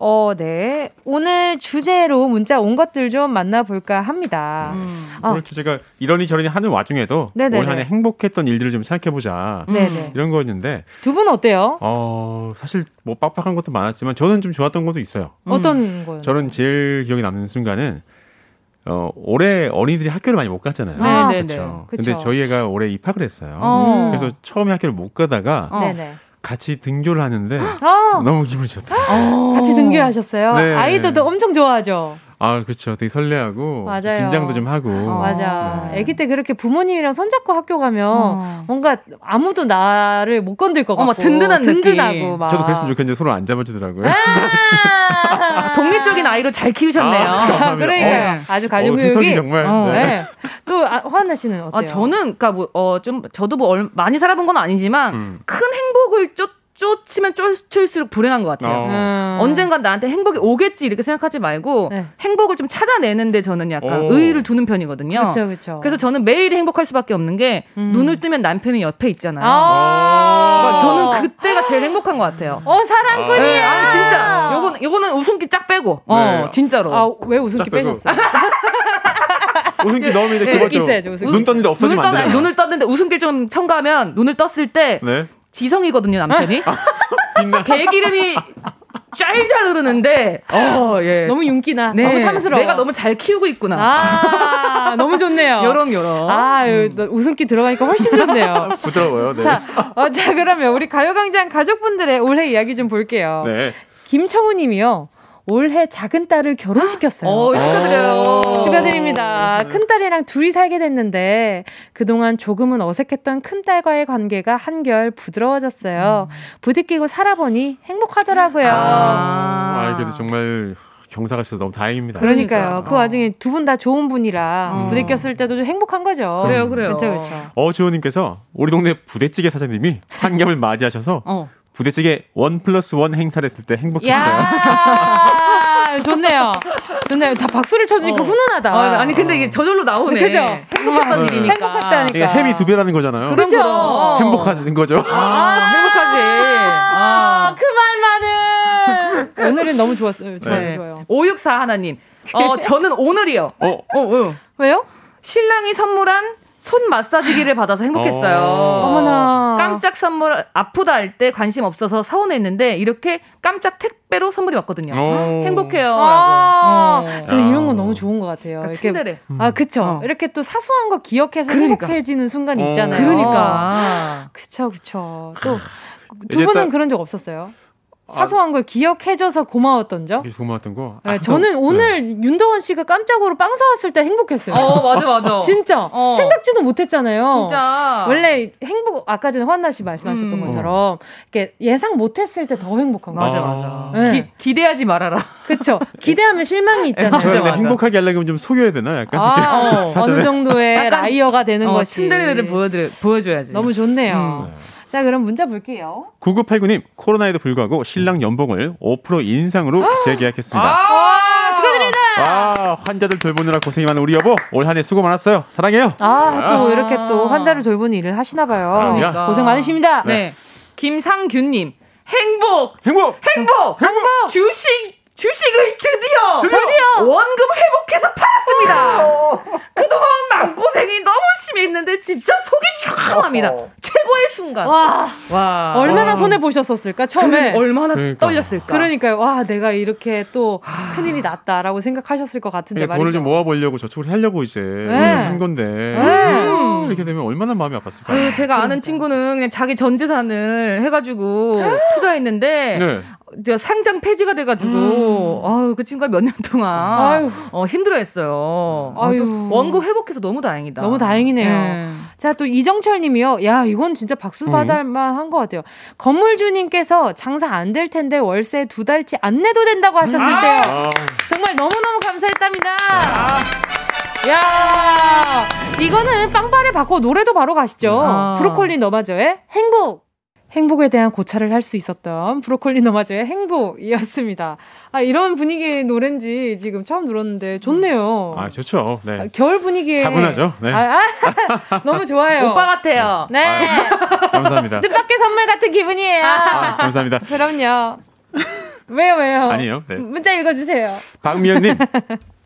어, 네. 오늘 주제로 문자 온 것들 좀 만나볼까 합니다. 어, 오늘 주제가 이러니 저러니 하는 와중에도 네네네. 올 한해 행복했던 일들을 좀 생각해보자. 네네. 이런 거였는데, 두 분 어때요? 어, 사실 뭐 빡빡한 것도 많았지만 저는 좀 좋았던 것도 있어요. 어떤 거요? 저는 제일 기억에 남는 순간은 어, 올해 어린이들이 학교를 많이 못 갔잖아요. 아, 그렇죠. 네네. 근데 그쵸. 저희 애가 올해 입학을 했어요. 어. 그래서 처음에 학교를 못 가다가 네네. 같이 등교를 하는데 아, 너무 기분이 좋더라고요. 같이 등교하셨어요? 네. 아이들도 엄청 좋아하죠. 아, 그렇죠. 되게 설레하고 맞아요. 긴장도 좀 하고. 맞아. 네. 아기 때 그렇게 부모님이랑 손잡고 학교 가면 어. 뭔가 아무도 나를 못 건들 것 어, 같고 막 든든한 느낌. 든든하고 막. 저도 그랬으면 좋겠는데 서로 안 잡아주더라고요. 아, 독립적인 아이로 잘 키우셨네요. 아. 그러니까요. 어. 아주 어, 가족교육이 해석이 정말. 어. 네. 네. 또 아, 화한나 씨는 어때요? 아, 저는 그러니까 뭐어좀 저도 뭐 얼, 많이 살아본 건 아니지만 음. 큰 행복을 쫓 쫓으면 쫓을수록 불행한 것 같아요. 어. 음. 언젠간 나한테 행복이 오겠지 이렇게 생각하지 말고 네. 행복을 좀 찾아내는데 저는 약간 오. 의의를 두는 편이거든요. 그렇죠, 그렇죠. 그래서 저는 매일 행복할 수밖에 없는 게 눈을 뜨면 남편이 옆에 있잖아요. 아, 그러니까 저는 그때가 제일 행복한 것 같아요. 어 사랑꾼이야. 네, 아니 진짜 요거는 요거는 웃음기 쫙 빼고 어 네. 진짜로 아, 왜 웃음기. 빼셨어요? 웃음기 넣으면 이제 네, 그거죠. 웃음기 있어야죠, 웃음기. 눈 떴는데 없어지면 눈을 안떴 돼요. 눈을 떴는데 웃음기 좀 첨가하면 눈을 떴을 때 네. 지성이거든요 남편이. 빛나. 개기름이 짤짤 흐르는데 어 예. 너무 윤기나. 네. 너무 탐스러워. 내가 너무 잘 키우고 있구나. 아, 너무 좋네요. 요런 요런. 아, 요- 너 웃음기 들어가니까 훨씬 좋네요. 부드러워요. 네. 자, 어, 자, 그러면 우리 가요광장 가족분들의 올해 이야기 좀 볼게요. 네. 김청우 님이요. 올해 작은 딸을 결혼시켰어요. 어, 축하드려요. 축하드립니다. 큰 딸이랑 둘이 살게 됐는데 그동안 조금은 어색했던 큰 딸과의 관계가 한결 부드러워졌어요. 부딪히고 살아보니 행복하더라고요. 아, 이게 정말 경사가 있어서 너무 다행입니다. 그러니까요. 그 와중에 두 분 다 좋은 분이라 음. 부딪혔을 때도 좀 행복한 거죠. 그래요, 그래요. 그렇죠, 그렇죠. 어 지호님께서 우리 동네 부대찌개 사장님이 한겹을 맞이하셔서 어. 부대찌개 원 플러스 원 행사를 했을 때 행복했어요. 야 좋네요. 좋네요. 다 박수를 쳐주니까 훈훈하다. 아, 아니 근데 이게 저절로 나오네. 그죠? 행복했던 네. 일이니까. 행복했다니까. 이게 햄이 두 배라는 거잖아요. 그죠? 행복한 거죠. 아, 행복하지. 아. 그 말만은 오늘은 너무 좋았어요. 좋아요, 네. 좋아요. 564 하나님. 어, 저는 오늘이요. 어, 어, 어. 왜요? 신랑이 선물한 손 마사지기를 받아서 행복했어요. 어. 어머나. 깜짝 선물 아프다 할 때 관심 없어서 서운했는데 이렇게 깜짝 택배로 선물이 왔거든요. 어. 행복해요. 아. 어. 저 이런 거 너무 좋은 것 같아요. 그러니까 친절해. 아, 그쵸. 어. 이렇게 또 사소한 거 기억해서 그러니까. 행복해지는 순간이 어. 있잖아요. 그러니까. 그쵸, 그쵸. 또, 두 분은 딱- 그런 적 없었어요? 사소한 걸 기억해줘서 고마웠던 적? 이게 고마웠던 거. 네, 아, 저는 또- 오늘 윤도원 씨가 깜짝으로 빵 사왔을 때 행복했어요. 어, 맞아, 맞아. 진짜. 어. 생각지도 못했잖아요. 진짜. 원래 행복, 아까 전에 환나 씨 말씀하셨던 음. 것처럼, 이렇게 예상 못했을 때 더 행복한 거 맞아, 같아요. 맞아. 네. 기, 기대하지 말아라. 그쵸. 기대하면 실망이 있잖아요. 저희가 맞아. 행복하게 하려면 좀 속여야 되나 약간 아, 어? 어느 정도의 라이어가 되는 어, 것이. 침대를 보여드, 보여줘야지. 너무 좋네요. 음. 자, 그럼 문자 볼게요. 9989님 코로나에도 불구하고 신랑 연봉을 5% 인상으로 재계약했습니다. 아, 축하드립니다! 와 환자들 돌보느라 고생이 많은 우리 여보 올 한 해 수고 많았어요. 사랑해요. 아, 또 이렇게 또 환자를 돌보는 일을 하시나 봐요. 사랑합니다. 고생 많으십니다. 네. 김상균님. 행복! 행복! 행복! 행복! 주식! 주식을 드디어! 드디어! 원금 회복해서 팔았습니다! 그동안 마음고생이 너무 심했는데 진짜 속이 시원합니다. 최고의 순간. 와, 와. 얼마나 와. 손해 보셨었을까 처음에. 얼마나 그러니까. 떨렸을까? 그러니까요. 와, 내가 이렇게 또 큰일이 났다라고 생각하셨을 것 같은데 그러니까 말이죠. 돈을 좀 모아보려고 저축을 하려고 이제 한 건데 음, 이렇게 되면 얼마나 마음이 아팠을까요? 아유, 제가 아는 친구는 그냥 자기 전 재산을 해가지고 투자했는데 네. 제가 상장 폐지가 돼가지고 아유 그 친구가 몇 년 동안 아유. 어, 힘들어했어요. 아유. 아유 원고 회복해서 너무 다행이다. 너무 다행이네요. 예. 자, 또 이정철 님이요. 야, 이건 진짜 박수 받을 만 한 것 같아요. 건물주님께서 장사 안 될 텐데 월세 두 달치 안 내도 된다고 하셨을 때요. 아, 정말 너무 너무 감사했답니다. 야 이거는 빵빠레 받고 노래도 바로 가시죠. 아. 브로콜리 너마저의 행복. 행복에 대한 고찰을 할 수 있었던 브로콜리 너마저의 행복이었습니다. 아, 이런 분위기의 노래인지 지금 처음 들었는데 좋네요. 아 좋죠. 네. 아, 겨울 분위기에. 차분하죠. 네. 아, 아, 너무 좋아요. 오빠 같아요. 네. 감사합니다. 뜻밖의 선물 같은 기분이에요. 아, 감사합니다. 그럼요. 왜요, 왜요? 아니에요. 네. 문자 읽어주세요. 박미영님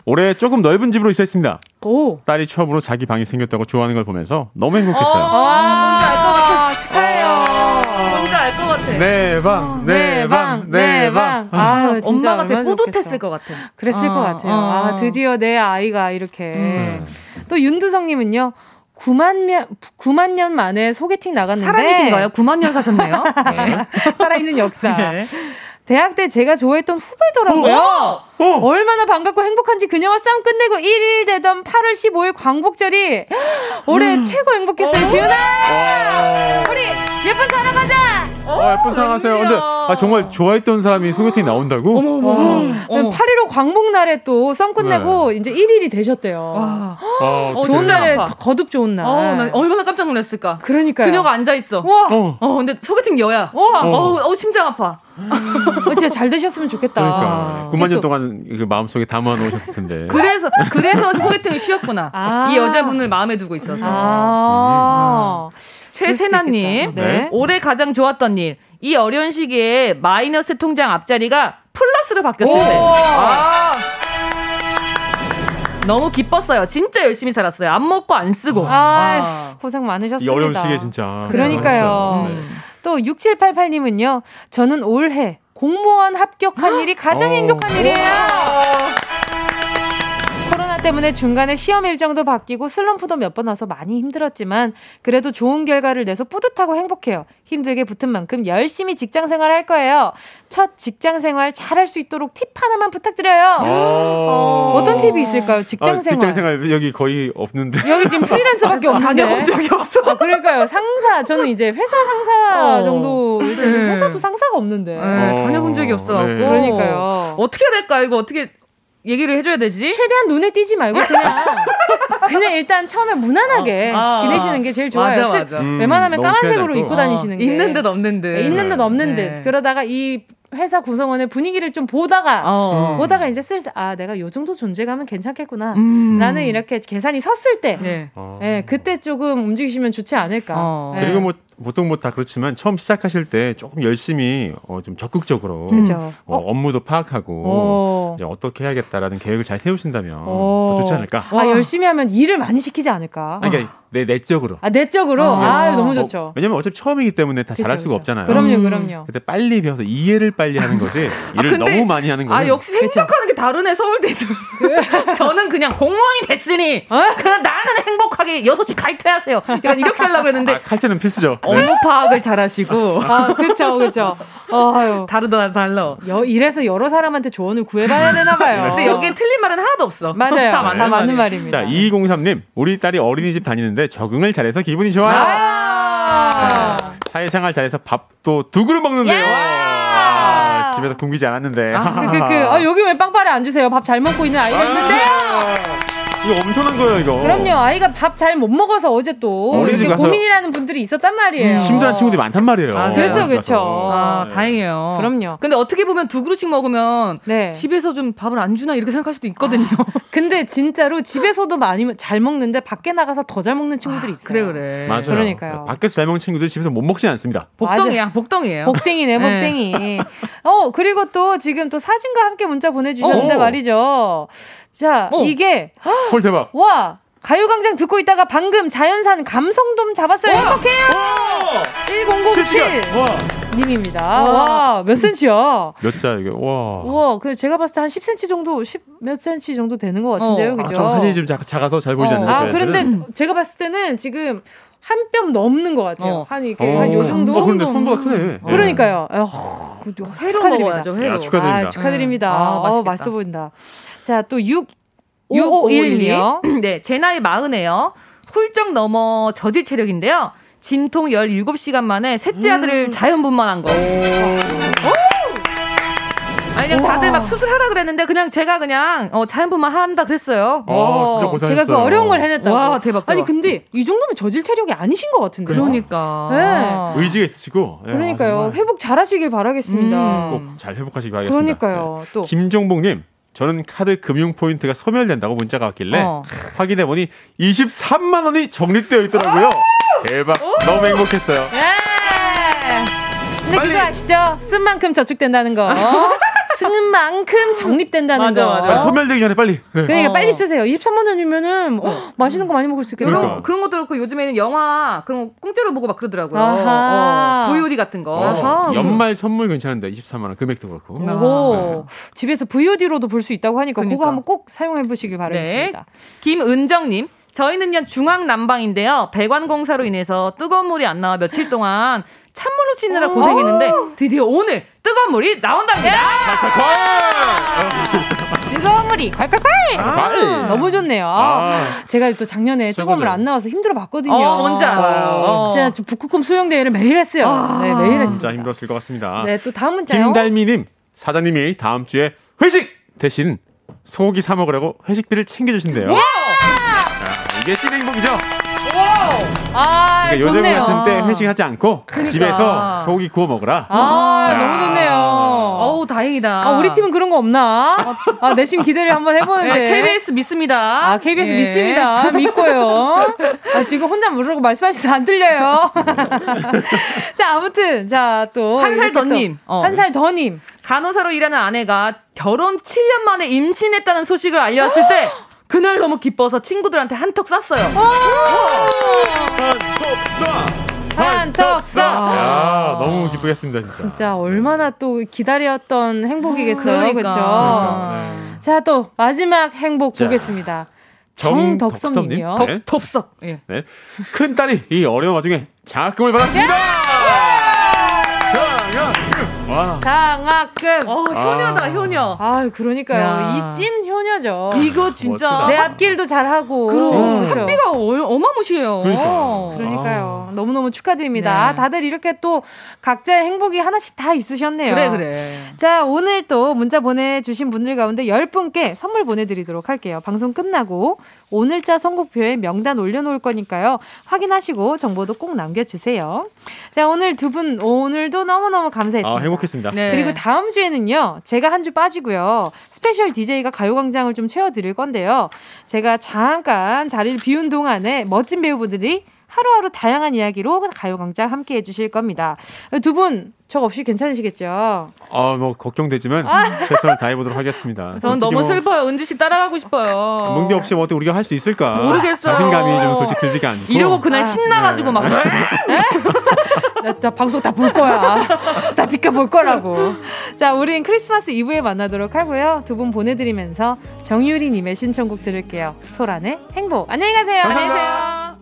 올해 조금 넓은 집으로 이사했습니다. 오. 딸이 처음으로 자기 방이 생겼다고 좋아하는 걸 보면서 너무 행복했어요. 아, 축하해요. 뭔지 알것 같아. 네 방, 네 방, 네 방. 아유, 진짜 엄마가 되게 뿌듯했을. 것 같아. 그랬을 어, 것 같아요. 어. 아, 드디어 내 아이가 이렇게. 음. 또 윤두성님은요. 9만 년, 9만 년 만에 소개팅 나갔는데. 사람이신가요? 9만 년 사셨네요. 네. 살아있는 역사. 네. 대학 때 제가 좋아했던 후배더라고요. 어? 얼마나 반갑고 행복한지 그녀와 싸움 끝내고 1일 되던 8월 15일 광복절이 올해 음. 최고 행복했어요. 지훈아! 우리 예쁜 사랑 하자! 아, 예쁜 사랑 하세요. 근데 아, 정말 좋아했던 사람이 소개팅 나온다고? 어머. 8.15 광복날에 또 썸 끝내고 이제 1일이 되셨대요. 와. 아, 어, 좋은 날에. 거듭 좋은 날. 어, 나 얼마나 깜짝 놀랐을까. 그러니까요. 그녀가 앉아 있어. 와, 어. 어, 근데 소개팅 여야. 와, 어, 어, 심장 아파. 어, 진짜 잘 되셨으면 좋겠다. 그러니까 9만 년 또- 동안 그 마음속에 담아 놓으셨을 텐데. 그래서 그래서 소개팅을 쉬었구나. 아. 이 여자분을 마음에 두고 있어서. 아. 최세나님, 수도 있겠다. 네. 올해 가장 좋았던 일. 이 어려운 시기에 마이너스 통장 앞자리가 플러스로 바뀌었을 때. 아. 너무 기뻤어요. 진짜 열심히 살았어요. 안 먹고 안 쓰고. 아, 고생 이 많으셨습니다. 어려운 시기에 진짜. 그러니까요. 네. 또 6788님은요. 저는 올해 공무원 합격한 일이 가장 행복한 일이에요. 때문에 중간에 시험 일정도 바뀌고 슬럼프도 몇 번 와서 많이 힘들었지만 그래도 좋은 결과를 내서 뿌듯하고 행복해요. 힘들게 붙은 만큼 열심히 직장 생활 할 거예요. 첫 직장 생활 잘할 수 있도록 팁 하나만 부탁드려요. 어, 어떤 팁이 있을까요? 직장 아, 생활. 직장 생활 여기 거의 없는데. 여기 지금 프리랜서밖에 없는데 다녀본 적이 없어. 아, 그러니까요. 상사 저는 이제 회사 상사 어. 정도 네. 회사도 상사가 없는데. 네, 다녀본 적이 없어. 네. 그러니까요. 어떻게 해야 될까? 이거 어떻게 얘기를 해줘야 되지? 최대한 눈에 띄지 말고 그냥 그냥 일단 처음에 무난하게 어, 아. 지내시는 게 제일 좋아요. 맞아, 쓸- 맞아. 음, 웬만하면 까만색으로 입고. 다니시는 게 있는 듯 없는 듯. 네, 있는 듯 없는 네. 듯. 그러다가 이 회사 구성원의 분위기를 좀 보다가 어. 보다가 이제 슬슬 아 내가 요 정도 존재감은 괜찮겠구나. 음. 라는 이렇게 계산이 섰을 때, 네. 어. 예, 그때 조금 움직이시면 좋지 않을까. 어. 예. 그리고 뭐 보통 뭐 다 그렇지만 처음 시작하실 때 조금 열심히 어, 좀 적극적으로 그죠. 어, 업무도 파악하고 어. 이제 어떻게 해야겠다라는 계획을 잘 세우신다면 어. 더 좋지 않을까? 아, 열심히 하면 일을 많이 시키지 않을까. 아니, 그러니까 내 내적으로. 아, 내적으로? 어. 아, 너무 어, 좋죠. 왜냐면 어차피 처음이기 때문에 다 그쵸, 잘할 수가 그쵸. 없잖아요. 그럼요, 음. 그럼요. 근데 빨리 배워서 이해를 빨리 하는 거지. 일을 근데- 너무 많이 하는 거는 아 역시 생각하는 게 다르네 서울대도 저는 그냥 공무원이 됐으니 그냥 나는 행복하게 6시 갈퇴하세요 약간 이렇게 하려고 했는데 아, 칼퇴는 필수죠. 네. 업무 파악을 잘하시고 아, 그쵸, 그쵸. 어, 아유. 다르다 달라 여, 이래서 여러 사람한테 조언을 구해봐야 되나 봐요. 근데 여기에 틀린 말은 하나도 없어 맞아요. 다다 맞는, 맞는. 말입니다. 자, 2203님. 우리 딸이 어린이집 다니는데 적응을 잘해서 기분이 좋아요. 아~ 네. 사회생활 잘해서 밥도 두 그릇 먹는데요. 아, 집에서 굶기지 않았는데. 그, 그, 그, 아, 여기 왜 빵빠레 안 주세요? 밥 잘 먹고 있는 아이가 있는데. 이거 엄청난 거예요, 이거. 그럼요. 아이가 밥 잘 못 먹어서 어제 또 어린이집 이렇게 가서 고민이라는 분들이 있었단 말이에요. 힘들어하는 친구들이 많단 말이에요. 아, 그렇죠, 그렇죠. 아, 네. 다행이에요. 그럼요. 근데 어떻게 보면 두 그릇씩 먹으면 네. 집에서 좀 밥을 안 주나 이렇게 생각할 수도 있거든요. 근데 진짜로 집에서도 많이 잘 먹는데 밖에 나가서 더 잘 먹는 친구들이 있어요. 그래 그래. 맞아요. 그러니까요. 밖에서 잘 먹는 친구들이 집에서 못 먹지 않습니다. 복덩이야, 복덩이에요. 복댕이네, 네. 복댕이. 어, 그리고 또 지금 또 사진과 함께 문자 보내주셨는데 오. 말이죠. 자, 오. 이게, 헐 대박. 와! 가요광장 듣고 있다가 방금 자연산 감성돔 잡았어요. 행복해요! 1007 와. 님입니다. 와. 와, 몇 센치야? 몇자 이게 와. 우와, 그 제가 봤을 때 한 10cm 정도, 10몇 cm 정도 되는 것 같은데요. 어. 그죠? 아, 저 사진이 좀 작, 작아서 잘 보이지 어. 않는데. 아, 저희한테는. 그런데 제가 봤을 때는 지금 한뼘 넘는 것 같아요. 어. 한 이게 한 요 정도. 어, 그런데 손보다 크네. 그러니까요. 어, 그것도 회로 축하드립니다. 먹어야죠, 회로. 야, 축하드립니다. 아, 축하드립니다. 음. 아, 어, 맛있겠다. 맛있어 보인다. 자, 또 6, 6511 6511이요. 네, 제 나이 마흔에요. 훌쩍 넘어 저질 체력인데요. 진통 17시간 만에 셋째 아들을 자연분만한 거. 아니, 그냥 다들 막 수술하라 그랬는데, 그냥 제가 그냥, 어, 자연분만 한다 그랬어요. 어, 진짜 고생했어요. 제가 그 어려운 걸 해냈다고. 와, 대박, 대박. 아니, 근데 이 정도면 저질 체력이 아니신 것 같은데요. 그러니까. 의지가 있으시고. 예, 그러니까요. 정말 회복 잘 하시길 바라겠습니다. 꼭잘 회복하시기 바라겠습니다. 그러니까요. 또. 네. 김종복님. 저는 카드 금융 포인트가 소멸된다고 문자가 왔길래 어. 확인해 보니 23만 원이 적립되어 있더라고요. 대박. 너무 행복했어요. 근데 그거 아시죠? 쓴 만큼 저축된다는 거. 쓰는 만큼 적립된다는 맞아, 거. 맞아. 빨리 소멸되기 전에 빨리. 네. 그러니까 어. 빨리 쓰세요. 23만 원이면은 어, 맛있는 거 많이 먹을 수 있겠네요. 그러니까. 그런, 그런 것도 그렇고 요즘에는 영화 그런 거 공짜로 보고 막 그러더라고요. 아하. 어, VOD 같은 거. 아하. 어, 연말 선물 괜찮은데 23만 원 금액도 그렇고. 오, 집에서 VOD로도 볼 수 있다고 하니까 그거 그러니까. 한번 꼭 사용해 보시길 바라겠습니다. 김은정 님. 저희는요 중앙 난방인데요 배관 공사로 인해서 뜨거운 물이 안 나와 며칠 동안 찬물로 씻느라 고생했는데 드디어 오늘 뜨거운 물이 나온답니다. 뜨거운 물이 콸콸콸! 아, 너무 좋네요. 아. 제가 또 작년에 뜨거운 물. 안 나와서 힘들어 봤거든요. 어, 뭔지 알아요. 어. 제가 지금 북극곰 수영 대회를 매일 했어요. 아. 네, 매일 했습니다. 진짜 힘들었을 것 같습니다. 네, 또 다음 문자요. 김달미님 사장님이 다음 주에 회식 대신 소고기 사 먹으라고 회식비를 챙겨주신대요. 자, 이게 찐 행복이죠. 아, 그러니까 요즘 좋네요. 같은 때 회식하지 않고 집에서 소고기 구워 먹어라. 아, 야. 너무 좋네요. 어우 다행이다. 아, 우리 팀은 그런 거 없나? 아, 내심 기대를 한번 해보는데. 네, KBS 믿습니다. 아, KBS 예. 믿습니다. 믿고요. 아, 지금 혼자 모르고 말씀하시면 안 들려요. 자, 아무튼, 자, 또. 한살 이렇게 또 더님. 어. 한살 더님. 간호사로 일하는 아내가 결혼 7년 만에 임신했다는 소식을 알려왔을 때 그날 너무 기뻐서 친구들한테 한턱 쐈어요. 한턱 쏴! 야, 너무 기쁘겠습니다, 진짜. 진짜 얼마나 또 기다렸던 행복이겠어요. 그렇죠? 그러니까, 네. 자, 또 마지막 행복 자. 보겠습니다. 네. 덥석. 예. 네. 큰 딸이 이 어려운 와중에 장학금을 받았습니다. 장학금. 와. 장학금. 어, 효녀다, 아. 효녀. 아, 그러니까요. 야. 이찐 효 녀죠. 이거 진짜 멋지다. 내 앞길도 잘하고. 그럼 그렇죠. 학비가 어- 어마무시해요. 그러니까요. 그러니까요. 너무너무 축하드립니다. 네. 다들 이렇게 또 각자의 행복이 하나씩 다 있으셨네요. 그래 그래. 자, 오늘 또 문자 보내주신 분들 가운데 10분께 선물 보내드리도록 할게요. 방송 끝나고 오늘자 선곡표에 명단 올려놓을 거니까요. 확인하시고 정보도 꼭 남겨주세요. 자, 오늘 두 분 오늘도 너무너무 감사했습니다. 아, 행복했습니다. 네. 그리고 다음 주에는요, 제가 한 주 빠지고요, special DJ가 가요광장 을 좀 채워드릴 건데요. 제가 잠깐 자리를 비운 동안에 멋진 배우분들이 하루하루 다양한 이야기로 가요광장 함께 해주실 겁니다. 두 분, 저 없이 괜찮으시겠죠? 아, 뭐 걱정되지만 최선을 다해보도록 하겠습니다. 전 너무 뭐 슬퍼요. 은지 씨 따라가고 싶어요. 뭉디 없이 뭐 어떻게 우리가 할 수 있을까? 모르겠어요. 자신감이 좀 솔직히 들지가 않고. 이러고 그날 아, 신나가지고 막. 네. 나, 나 방송 다 볼 거야. 다 지켜볼 거라고. 자, 우린 크리스마스 이브에 만나도록 하고요. 두 분 보내드리면서 정유리님의 신청곡 들을게요. 소란의 행복. 안녕히 가세요. 안녕히 계세요.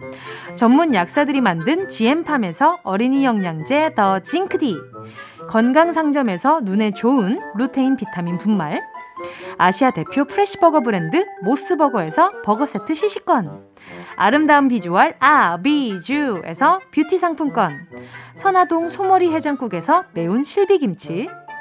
전문 약사들이 만든 GM팜에서 어린이 영양제 더 징크디, 건강상점에서 눈에 좋은 루테인 비타민 분말, 아시아 대표 fresh버거 브랜드 모스버거에서 버거 세트 시식권, 아름다운 비주얼 아비주에서 뷰티 상품권, 선화동 소머리 해장국에서 매운 실비김치,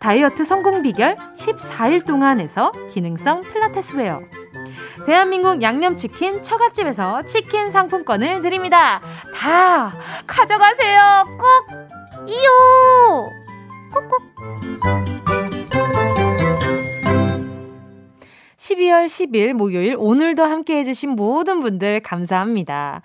다이어트 성공 비결 14일 동안에서 기능성 필라테스 웨어, 대한민국 양념치킨 처갓집에서 치킨 상품권을 드립니다. 다 가져가세요. 꼭 이요. 꾹꾹. 12월 10일 목요일 오늘도 함께 해주신 모든 분들 감사합니다.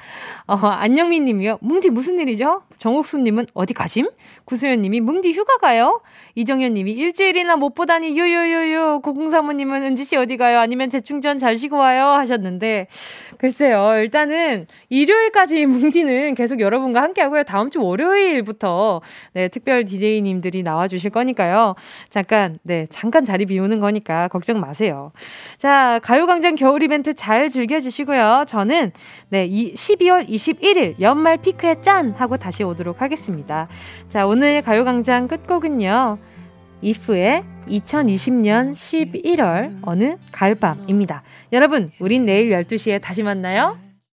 어, 안영민 님이요. 뭉디 무슨 일이죠? 정옥수 님은 어디 가심? 구소연 님이 뭉디 휴가 가요? 이정현 님이 일주일이나 못 보다니 유유유유. 고공사모 님은 은지 씨 어디 가요? 아니면 재충전 잘 쉬고 와요? 하셨는데 글쎄요. 일단은 일요일까지 뭉디는 계속 여러분과 함께 하고요. 다음 주 월요일부터 네, 특별 DJ 님들이 나와 주실 거니까요. 잠깐 네, 잠깐 자리 비우는 거니까 걱정 마세요. 자, 가요광장 겨울 이벤트 잘 즐겨주시고요. 저는 네, 이 12월 21일 연말 피크에 짠! 하고 다시 오도록 하겠습니다. 자, 오늘 가요광장 끝곡은요. 이프의 2020년 11월 어느 가을밤입니다. 여러분, 우린 내일 12시에 다시 만나요.